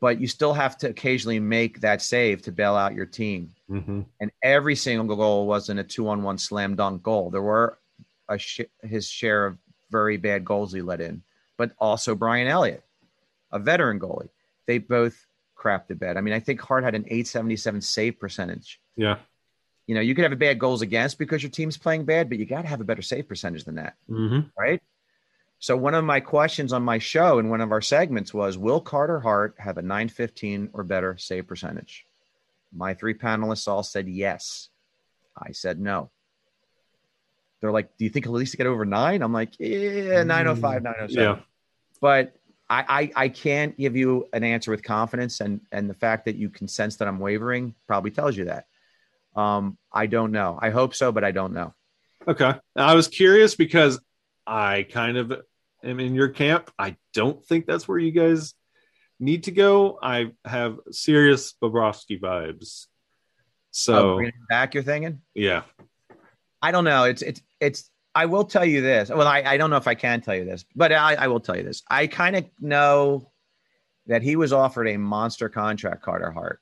But you still have to occasionally make that save to bail out your team. Mm-hmm. And every single goal wasn't a two on one slam dunk goal. There were a sh- his share of very bad goals he let in, but also Brian Elliott, a veteran goalie. They both crapped the bed. I mean, I think Hart had an 877 save percentage Yeah. you know, you could have a bad goals against because your team's playing bad, but you got to have a better save percentage than that, Mm-hmm. right? So one of my questions on my show in one of our segments was, will Carter Hart have a 915 or better save percentage? My three panelists all said yes. I said no. They're like, do you think he'll at least get over nine? I'm like, yeah, 905, 907 Yeah. but I, I I can't give you an answer with confidence, and and the fact that you can sense that I'm wavering probably tells you that. Um, I don't know. I hope so, but I don't know. Okay. I was curious because I kind of am in your camp. I don't think that's where you guys need to go. I have serious Bobrovsky vibes. Oh, So bringing back, you're thinking? yeah. I don't know. It's it's it's I will tell you this. Well, I, I don't know if I can tell you this, but I, I will tell you this. I kind of know that he was offered a monster contract, Carter Hart,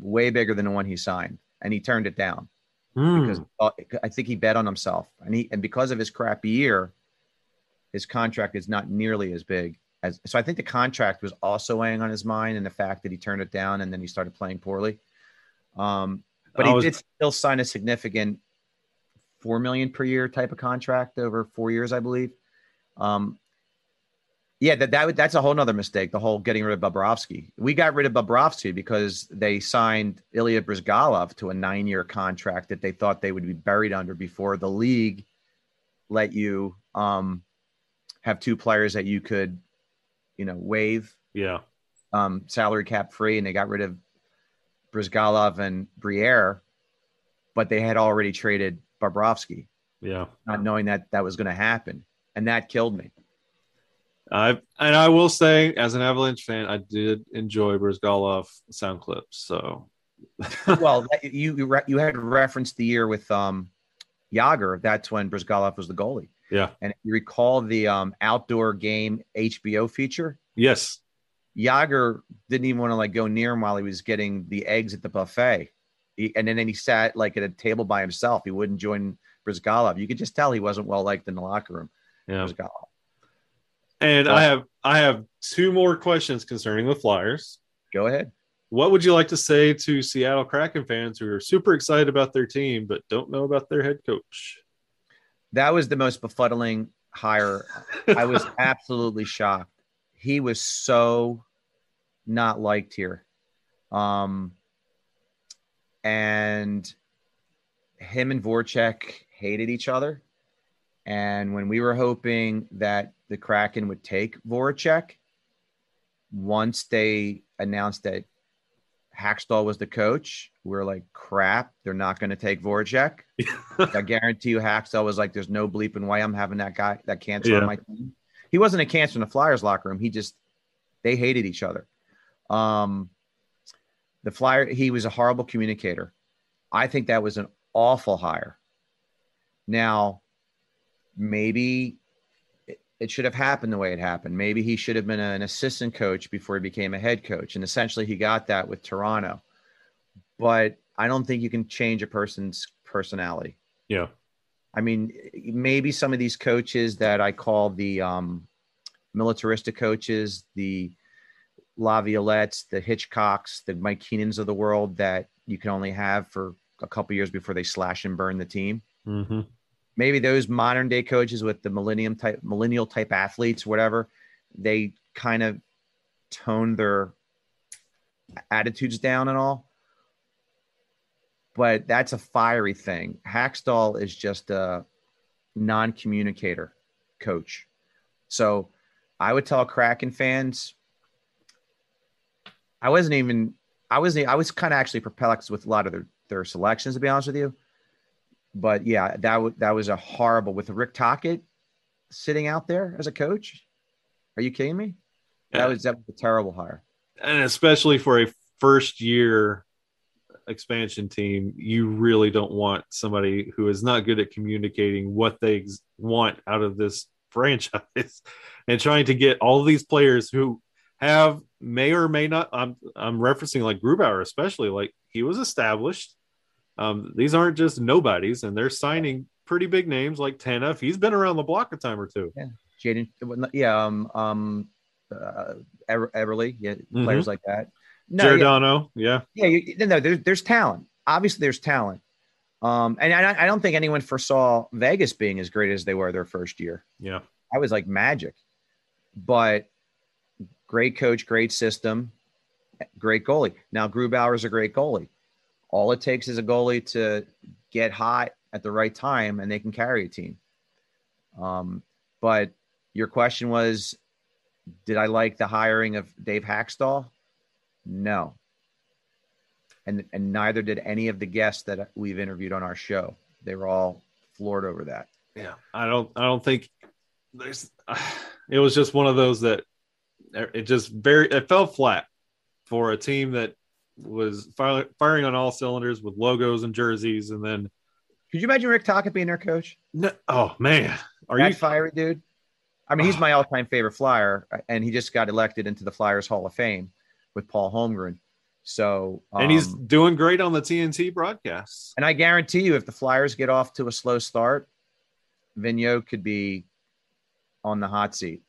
way bigger than the one he signed, and he turned it down Hmm. because uh, I think he bet on himself, and he and because of his crappy year, his contract is not nearly as big as. So I think the contract was also weighing on his mind, and the fact that he turned it down and then he started playing poorly. Um, but he was- did still sign a significant four million per year type of contract over four years, I believe. Um, yeah, that, that that's a whole nother mistake. The whole getting rid of Bobrovsky. We got rid of Bobrovsky because they signed Ilya Bryzgalov to a nine-year contract that they thought they would be buried under before the league let you um, have two players that you could, you know, waive Yeah. um, salary cap free, and they got rid of Bryzgalov and Briere, but they had already traded Bobrovsky, Yeah. not knowing that that was going to happen, and that killed me. I and I will say, as an Avalanche fan, I did enjoy Bryzgalov sound clips. So, well, you you, had referenced the year with um, Jagr. That's when Bryzgalov was the goalie, yeah, and you recall the um, outdoor game HBO feature. yes, Jagr didn't even want to like go near him while he was getting the eggs at the buffet. He, and then, then he sat like at a table by himself. He wouldn't join Bryzgalov. You could just tell he wasn't well liked in the locker room. yeah. Bryzgalov. And So- I have I have two more questions concerning the Flyers. Go ahead. What would you like to say to Seattle Kraken fans who are super excited about their team but don't know about their head coach? That was the most befuddling hire. I was absolutely shocked. He was so not liked here. Um, and him and Voracek hated each other. And when we were hoping that the Kraken would take Voracek, once they announced that Hakstol was the coach, we were like, crap, they're not going to take Voracek. I guarantee you, Hakstol was like, "There's no bleeping way I'm having that guy, that cancer Yeah. on my team." He wasn't a cancer in the Flyers locker room. He just they hated each other. Um, the Flyer, he was a horrible communicator. I think that was an awful hire. Now, maybe it, it should have happened the way it happened. Maybe he should have been an assistant coach before he became a head coach, and essentially he got that with Toronto. But I don't think you can change a person's personality. Yeah. I mean, maybe some of these coaches that I call the um, militaristic coaches, the Laviolettes, the Hitchcocks, the Mike Keenans of the world that you can only have for a couple years before they slash and burn the team. hmm Maybe those modern day coaches with the millennium type, millennial type athletes, whatever, they kind of tone their attitudes down and all. But that's a fiery thing. Hakstol is just a non communicator coach. So I would tell Kraken fans, I wasn't even, I wasn't, I was kind of actually perplexed with a lot of their, their selections, to be honest with you. But yeah, that, w- that was a horrible, with Rick Tocchet sitting out there as a coach. Are you kidding me? That was, that was a terrible hire. and especially for a first year expansion team, you really don't want somebody who is not good at communicating what they ex- want out of this franchise and trying to get all these players who have may or may not I'm I'm referencing like Grubauer especially like he was established um these aren't just nobodies and they're signing pretty big names like Tanev he's been around the block a time or two Yeah. Jaden, yeah, um, um, uh, Ever- Eberle, yeah, players like that. No, yeah, Giordano yeah yeah, you, no, there's there's talent. Obviously, there's talent. Um, and I, I don't think anyone foresaw Vegas being as great as they were their first year. yeah I was like magic, but great coach, great system, great goalie. Now Grubauer's a great goalie. All it takes is a goalie to get hot at the right time, and they can carry a team. Um, but your question was, did I like the hiring of Dave Hakstol? No. And and neither did any of the guests that we've interviewed on our show. They were all floored over that. yeah i don't i don't think there's it was just one of those that it just very it fell flat for a team that was fire, firing on all cylinders with logos and jerseys and then Could you imagine Rick Tocchet being their coach? No, oh man, are that you? fiery dude? I mean, he's my all-time favorite Flyer, and he just got elected into the Flyers Hall of Fame with Paul Holmgren. So, and he's um, doing great on the TNT broadcasts. and I guarantee you, if the Flyers get off to a slow start, Vigneault could be on the hot seat,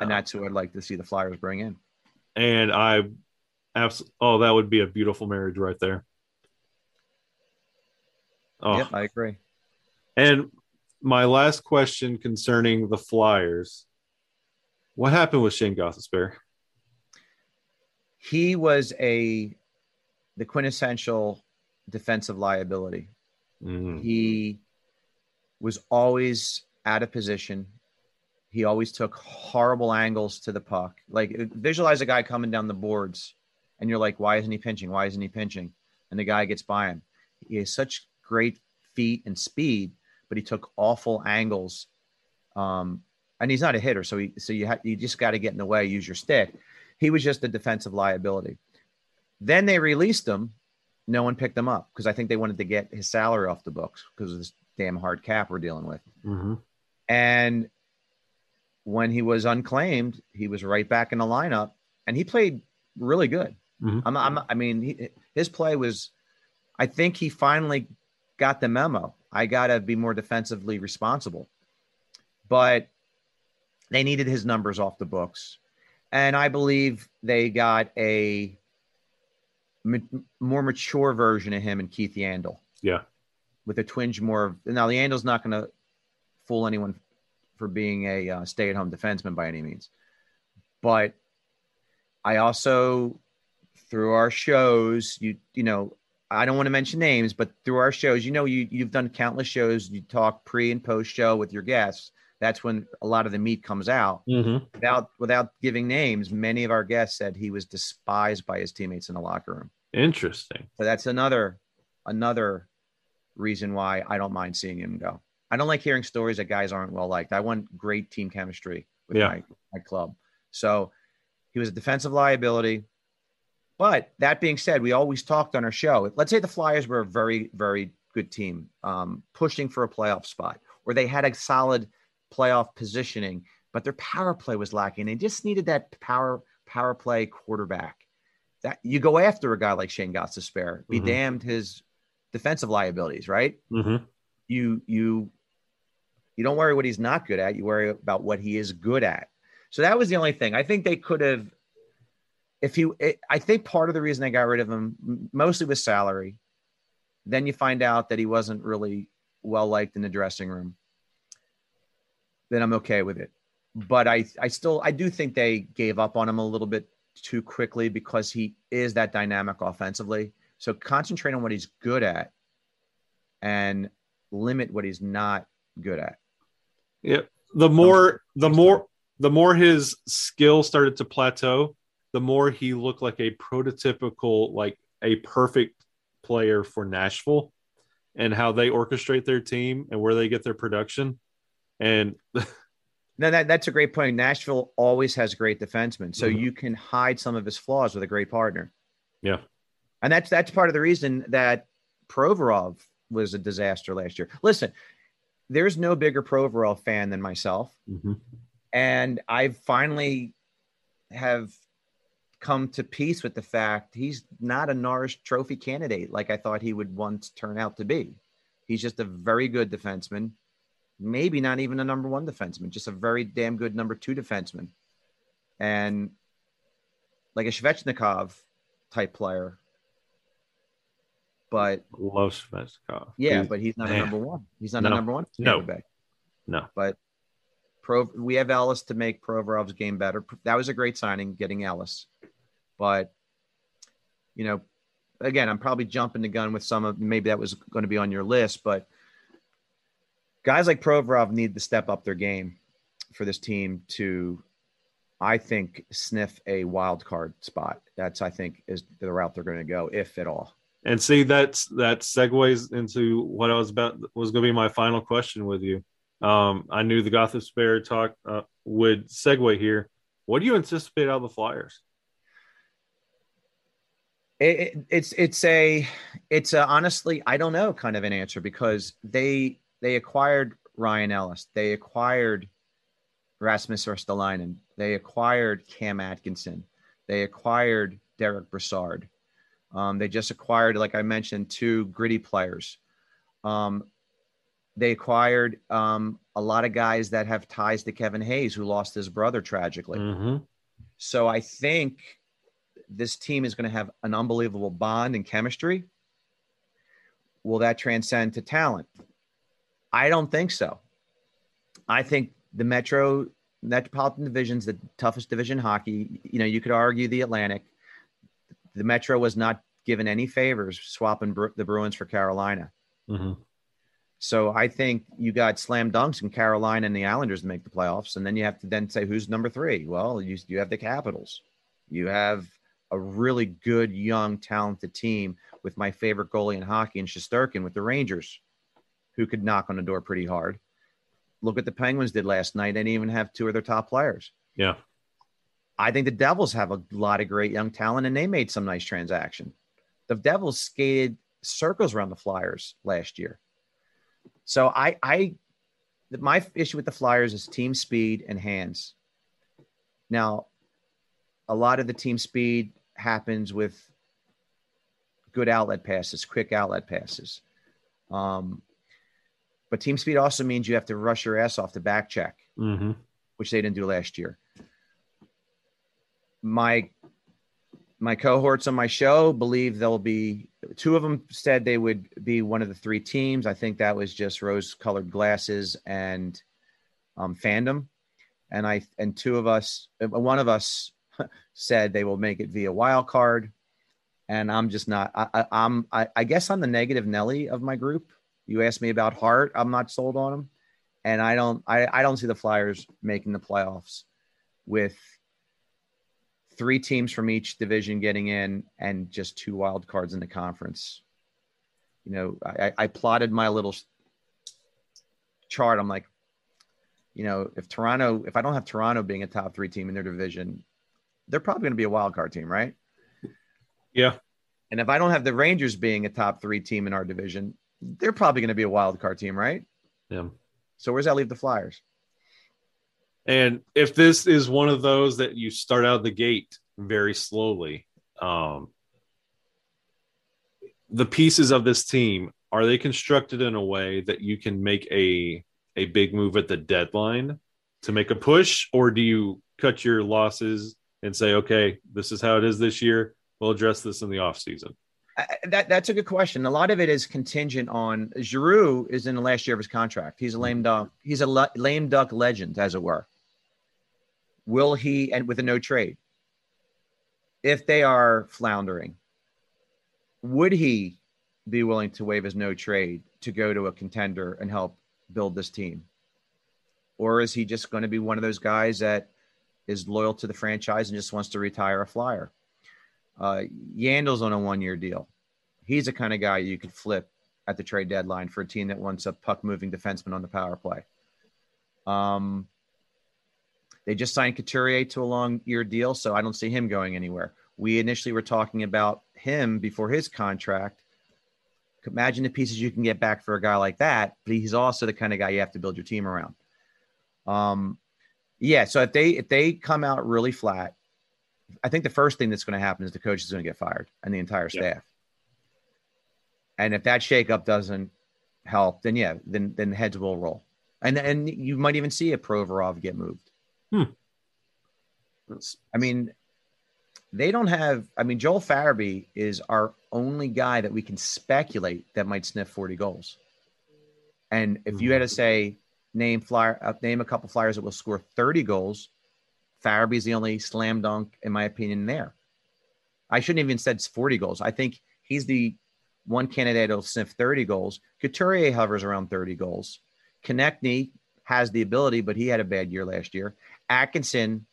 and that's who I'd like to see the Flyers bring in. And I, abs- oh, that would be a beautiful marriage right there. Oh, Yep, I agree. and my last question concerning the Flyers: What happened with Shayne Gostisbehere? He was a the quintessential defensive liability. Mm, He was always out of position. He always took horrible angles to the puck. Like visualize a guy coming down the boards, and you're like, why isn't he pinching? Why isn't he pinching? And the guy gets by him. He has such great feet and speed, but he took awful angles. Um, and he's not a hitter, so he so you ha- you just got to get in the way, use your stick. He was just a defensive liability. Then they released him. No one picked him up because I think they wanted to get his salary off the books because of this damn hard cap we're dealing with. mhm. And when he was unclaimed, he was right back in the lineup, and he played really good. Mhm. I'm, I'm, I mean, he, his play was. I think he finally got the memo. I got to be more defensively responsible, but they needed his numbers off the books, and I believe they got a ma- more mature version of him and Keith Yandle Yeah, with a twinge more of now the Angel's not going to fool anyone for being a uh, stay-at-home defenseman by any means but i also through our shows you you know i don't want to mention names but through our shows you know you you've done countless shows you talk pre and post show with your guests that's when a lot of the meat comes out Mhm. without without giving names many of our guests said he was despised by his teammates in the locker room interesting. so that's another another reason why I don't mind seeing him go. I don't like hearing stories that guys aren't well liked. I want great team chemistry with Yeah. my, my club. So he was a defensive liability. But that being said, we always talked on our show. Let's say the Flyers were a very, very good team, um, pushing for a playoff spot, or they had a solid playoff positioning, but their power play was lacking. They just needed that power power play quarterback. That you go after a guy like Shayne Gostisbehere, be Mhm. damned his defensive liabilities, right? Mhm. You you you don't worry what he's not good at. You worry about what he is good at. So that was the only thing. I think they could have. If he, I think part of the reason they got rid of him mostly was salary. Then you find out that he wasn't really well liked in the dressing room. Then I'm okay with it. But I, I still, I do think they gave up on him a little bit too quickly because he is that dynamic offensively. So concentrate on what he's good at and limit what he's not good at. Yeah. The more, the more, the more his skill started to plateau, the more he looked like a prototypical, like a perfect player for Nashville and how they orchestrate their team and where they get their production. And No, that, that's a great point. Nashville always has great defensemen, so Mhm. you can hide some of his flaws with a great partner. Yeah. and that's that's part of the reason that Provorov was a disaster last year. Listen, there's no bigger Provorov fan than myself, mm-hmm. and I finally have come to peace with the fact he's not a Norris Trophy candidate like I thought he would once turn out to be. He's just a very good defenseman, maybe not even a number one defenseman, just a very damn good number two defenseman, and like a Svechnikov type player. But love Svechnikov. yeah, He- but he's not a number one. He's not No. a number one. No. No. But Pro, we have Ellis to make Provorov's game better. That was a great signing, getting Ellis. But you know, again, I'm probably jumping the gun with some of maybe that was going to be on your list, but guys like Provorov need to step up their game for this team to, I think, sniff a wild card spot. That's I think is the route they're going to go, if at all. And see, that's that segues into what I was about was going to be my final question with you. Um, I knew the Gostisbehere talk uh, would segue here. What do you anticipate out of the Flyers? It, it, it's it's a it's a honestly I don't know kind of an answer because they they acquired Ryan Ellis, they acquired Rasmus Ristolainen, they acquired Cam Atkinson, they acquired Derek Brassard, um, they just acquired like I mentioned two gritty players. Um, they acquired um, a lot of guys that have ties to Kevin Hayes, who lost his brother tragically. hmm So I think this team is going to have an unbelievable bond and chemistry. Will that transcend to talent? I don't think so. I think the Metro Metropolitan Division is the toughest division in hockey. You know, you could argue the Atlantic. The Metro was not given any favors swapping Bru- the Bruins for Carolina. hmm So I think you got slam dunks in Carolina and the Islanders to make the playoffs, and then you have to then say who's number three. Well, you you have the Capitals, you have a really good young talented team with my favorite goalie in hockey and Shesterkin with the Rangers, who could knock on the door pretty hard. Look what the Penguins did last night. They didn't even have two of their top players. Yeah. I think the Devils have a lot of great young talent, and they made some nice transaction. The Devils skated circles around the Flyers last year. So I, I, my issue with the Flyers is team speed and hands. Now, a lot of the team speed happens with good outlet passes, quick outlet passes. Um, but team speed also means you have to rush your ass off the back check hmm which they didn't do last year. My my cohorts on my show believe there'll be two of them said they would be one of the three teams. I think that was just rose colored glasses and um, fandom. And I and two of us, uh, one of us said they will make it via wild card. And I'm just not. I, I, I'm. I, I guess I'm the negative Nelly of my group. You asked me about Hart. I'm not sold on him and I don't I, I don't see the Flyers making the playoffs with three teams from each division getting in and just two wild cards in the conference. You know, I, I plotted my little chart. I'm like, you know, if Toronto, if I don't have Toronto being a top three team in their division, they're probably going to be a wild card team, right? Yeah. And if I don't have the Rangers being a top three team in our division, they're probably going to be a wild card team, right? Yeah. So where's that leave the Flyers? And if this is one of those that you start out the gate very slowly, um, the pieces of this team are they constructed in a way that you can make a a big move at the deadline to make a push, or do you cut your losses and say, okay, this is how it is this year. We'll address this in the offseason. That that's a good question. A lot of it is contingent on Giroux is in the last year of his contract. He's a lame duck. He's a le- lame duck legend, as it were. Will he and with a no trade? If they are floundering, would he be willing to waive his no trade to go to a contender and help build this team? Or is he just going to be one of those guys that is loyal to the franchise and just wants to retire a flyer? Uh, Yandle's on a one year deal. He's the kind of guy you could flip at the trade deadline for a team that wants a puck moving defenseman on the power play. Um, they just signed Couturier to a long year deal, so I don't see him going anywhere. We initially were talking about him before his contract. Imagine the pieces you can get back for a guy like that, but he's also the kind of guy you have to build your team around. Um, yeah, so if they if they come out really flat, I think the first thing that's going to happen is the coach is going to get fired and the entire Yeah. staff. And if that shakeup doesn't help, then yeah, then then heads will roll, and and you might even see a Provorov get moved. That's- I mean, they don't have. I mean, Joel Farabee is our only guy that we can speculate that might sniff forty goals. And if you had to say name flyer, uh, name a couple flyers that will score thirty goals, Farabee's the only slam dunk, in my opinion. There, I shouldn't even said forty goals. I think he's the one candidate that'll sniff thirty goals. Couturier hovers around thirty goals. Konecny has the ability, but he had a bad year last year. Atkinson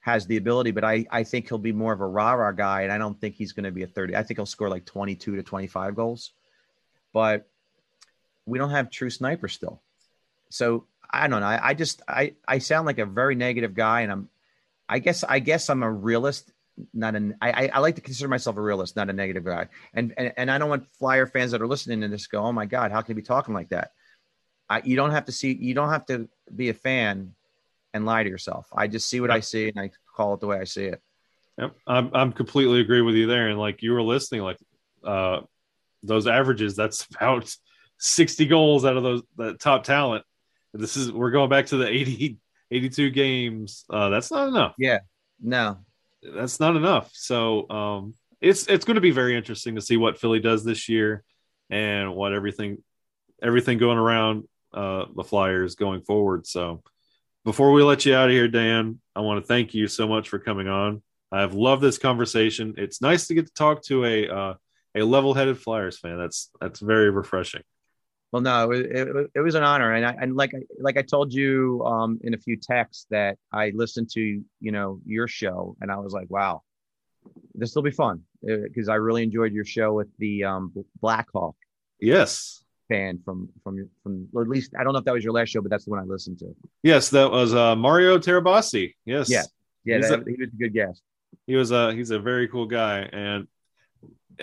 has the ability, but I, I think he'll be more of a rah rah guy, and I don't think he's going to be a 30. I think he'll score like 22 to 25 goals, but we don't have true snipers still. So I don't know. I, I just I I sound like a very negative guy, and I'm I guess I guess I'm a realist not an I, I like to consider myself a realist, not a negative guy. And, and and I don't want Flyer fans that are listening to this go, oh my God, how can he be talking like that? I, you don't have to see, you don't have to be a fan and lie to yourself. I just see what I see and I call it the way I see it. Yep. I'm I'm completely agree with you there. And like you were listening, like uh those averages, that's about 60 goals out of those that top talent. This is we're going back to the 80, 82 games. Uh that's not enough. Yeah. No, That's not enough. So um it's it's going to be very interesting to see what Philly does this year and what everything everything going around uh the Flyers going forward. So before we let you out of here, Dan, I want to thank you so much for coming on. I've loved this conversation. It's nice to get to talk to a uh, a level-headed Flyers fan. That's that's very refreshing. Well, no, it, it, it was an honor, and I and like I- like I told you um, in a few texts that I listened to you know your show, and I was like, wow, this will be fun because I really enjoyed your show with the um, Blackhawk Yes, fan from from from or at least I don't know if that was your last show, but that's the one I listened to. yes, that was uh, Mario Terabasi. Yes, Yeah. Yeah, that, he was a good guest. he was a he's a very cool guy, and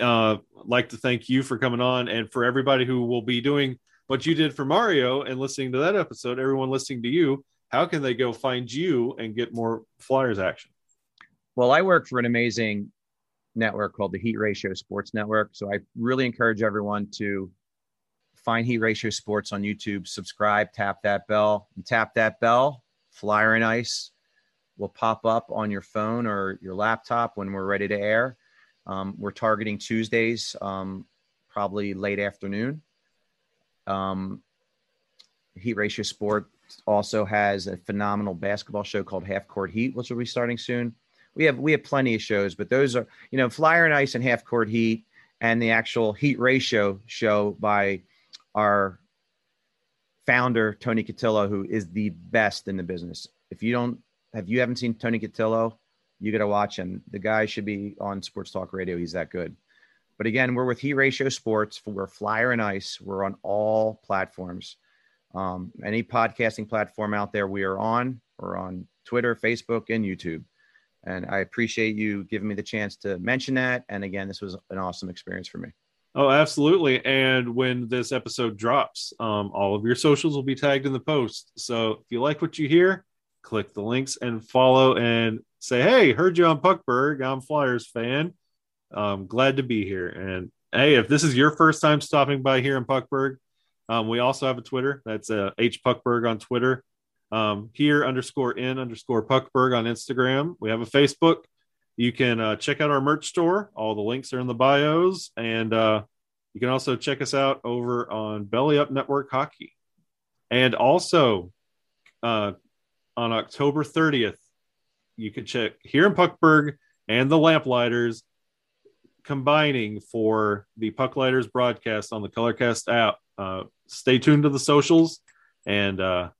uh, like to thank you for coming on, and for everybody who will be doing what you did for Mario and listening to that episode. Everyone listening to you, how can they go find you and get more Flyers action? Well, I work for an amazing network called the Heat Ratio Sports Network. So I really encourage everyone to find Heat Ratio Sports on YouTube, subscribe, tap that bell, tap that bell. Flyer and Ice will pop up on your phone or your laptop when we're ready to air. Um, we're targeting Tuesdays, um, probably late afternoon. Um, Heat Ratio Sport also has a phenomenal basketball show called Half Court Heat, which will be starting soon we have we have plenty of shows, but those are you know Flyer and Ice and Half Court Heat and the actual Heat Ratio show by our founder Tony Cotillo, who is the best in the business. If you don't have you haven't seen Tony Cotillo, you got to watch him. The guy should be on Sports Talk Radio. He's that good. But again, we're with Heat Ratio Sports. We're Flyer and Ice. We're on all platforms. Um, any podcasting platform out there, we are on. We're on Twitter, Facebook, and YouTube. And I appreciate you giving me the chance to mention that. And again, this was an awesome experience for me. Oh, absolutely. And when this episode drops, um, all of your socials will be tagged in the post. So if you like what you hear, click the links and follow and say, Hey, heard you on Puckberg. I'm Flyers fan. Um, glad to be here. And hey, if this is your first time stopping by here in Puckberg, um, we also have a Twitter. That's uh, H Puckberg on Twitter. Um, here underscore in underscore Puckberg on Instagram. We have a Facebook. You can uh, check out our merch store. All the links are in the bios. And uh, you can also check us out over on Belly Up Network Hockey. And also uh, on October 30th, you can check here in Puckburg and the Lamplighters combining for the Pucklighters broadcast on the Colorcast app. Uh, stay tuned to the socials and uh,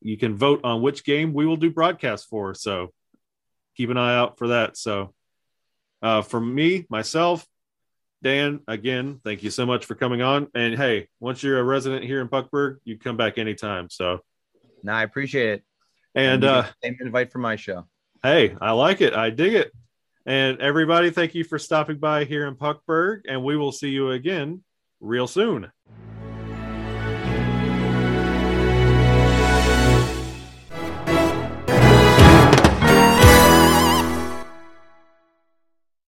you can vote on which game we will do broadcast for. So keep an eye out for that. So uh, for me, myself, Dan, again, thank you so much for coming on. And hey, once you're a resident here in Puckburg, you come back anytime. So, Now I appreciate it. and you uh, same invite for my show. hey, I like it. I dig it. And everybody, thank you for stopping by here in Puckburg. And we will see you again real soon.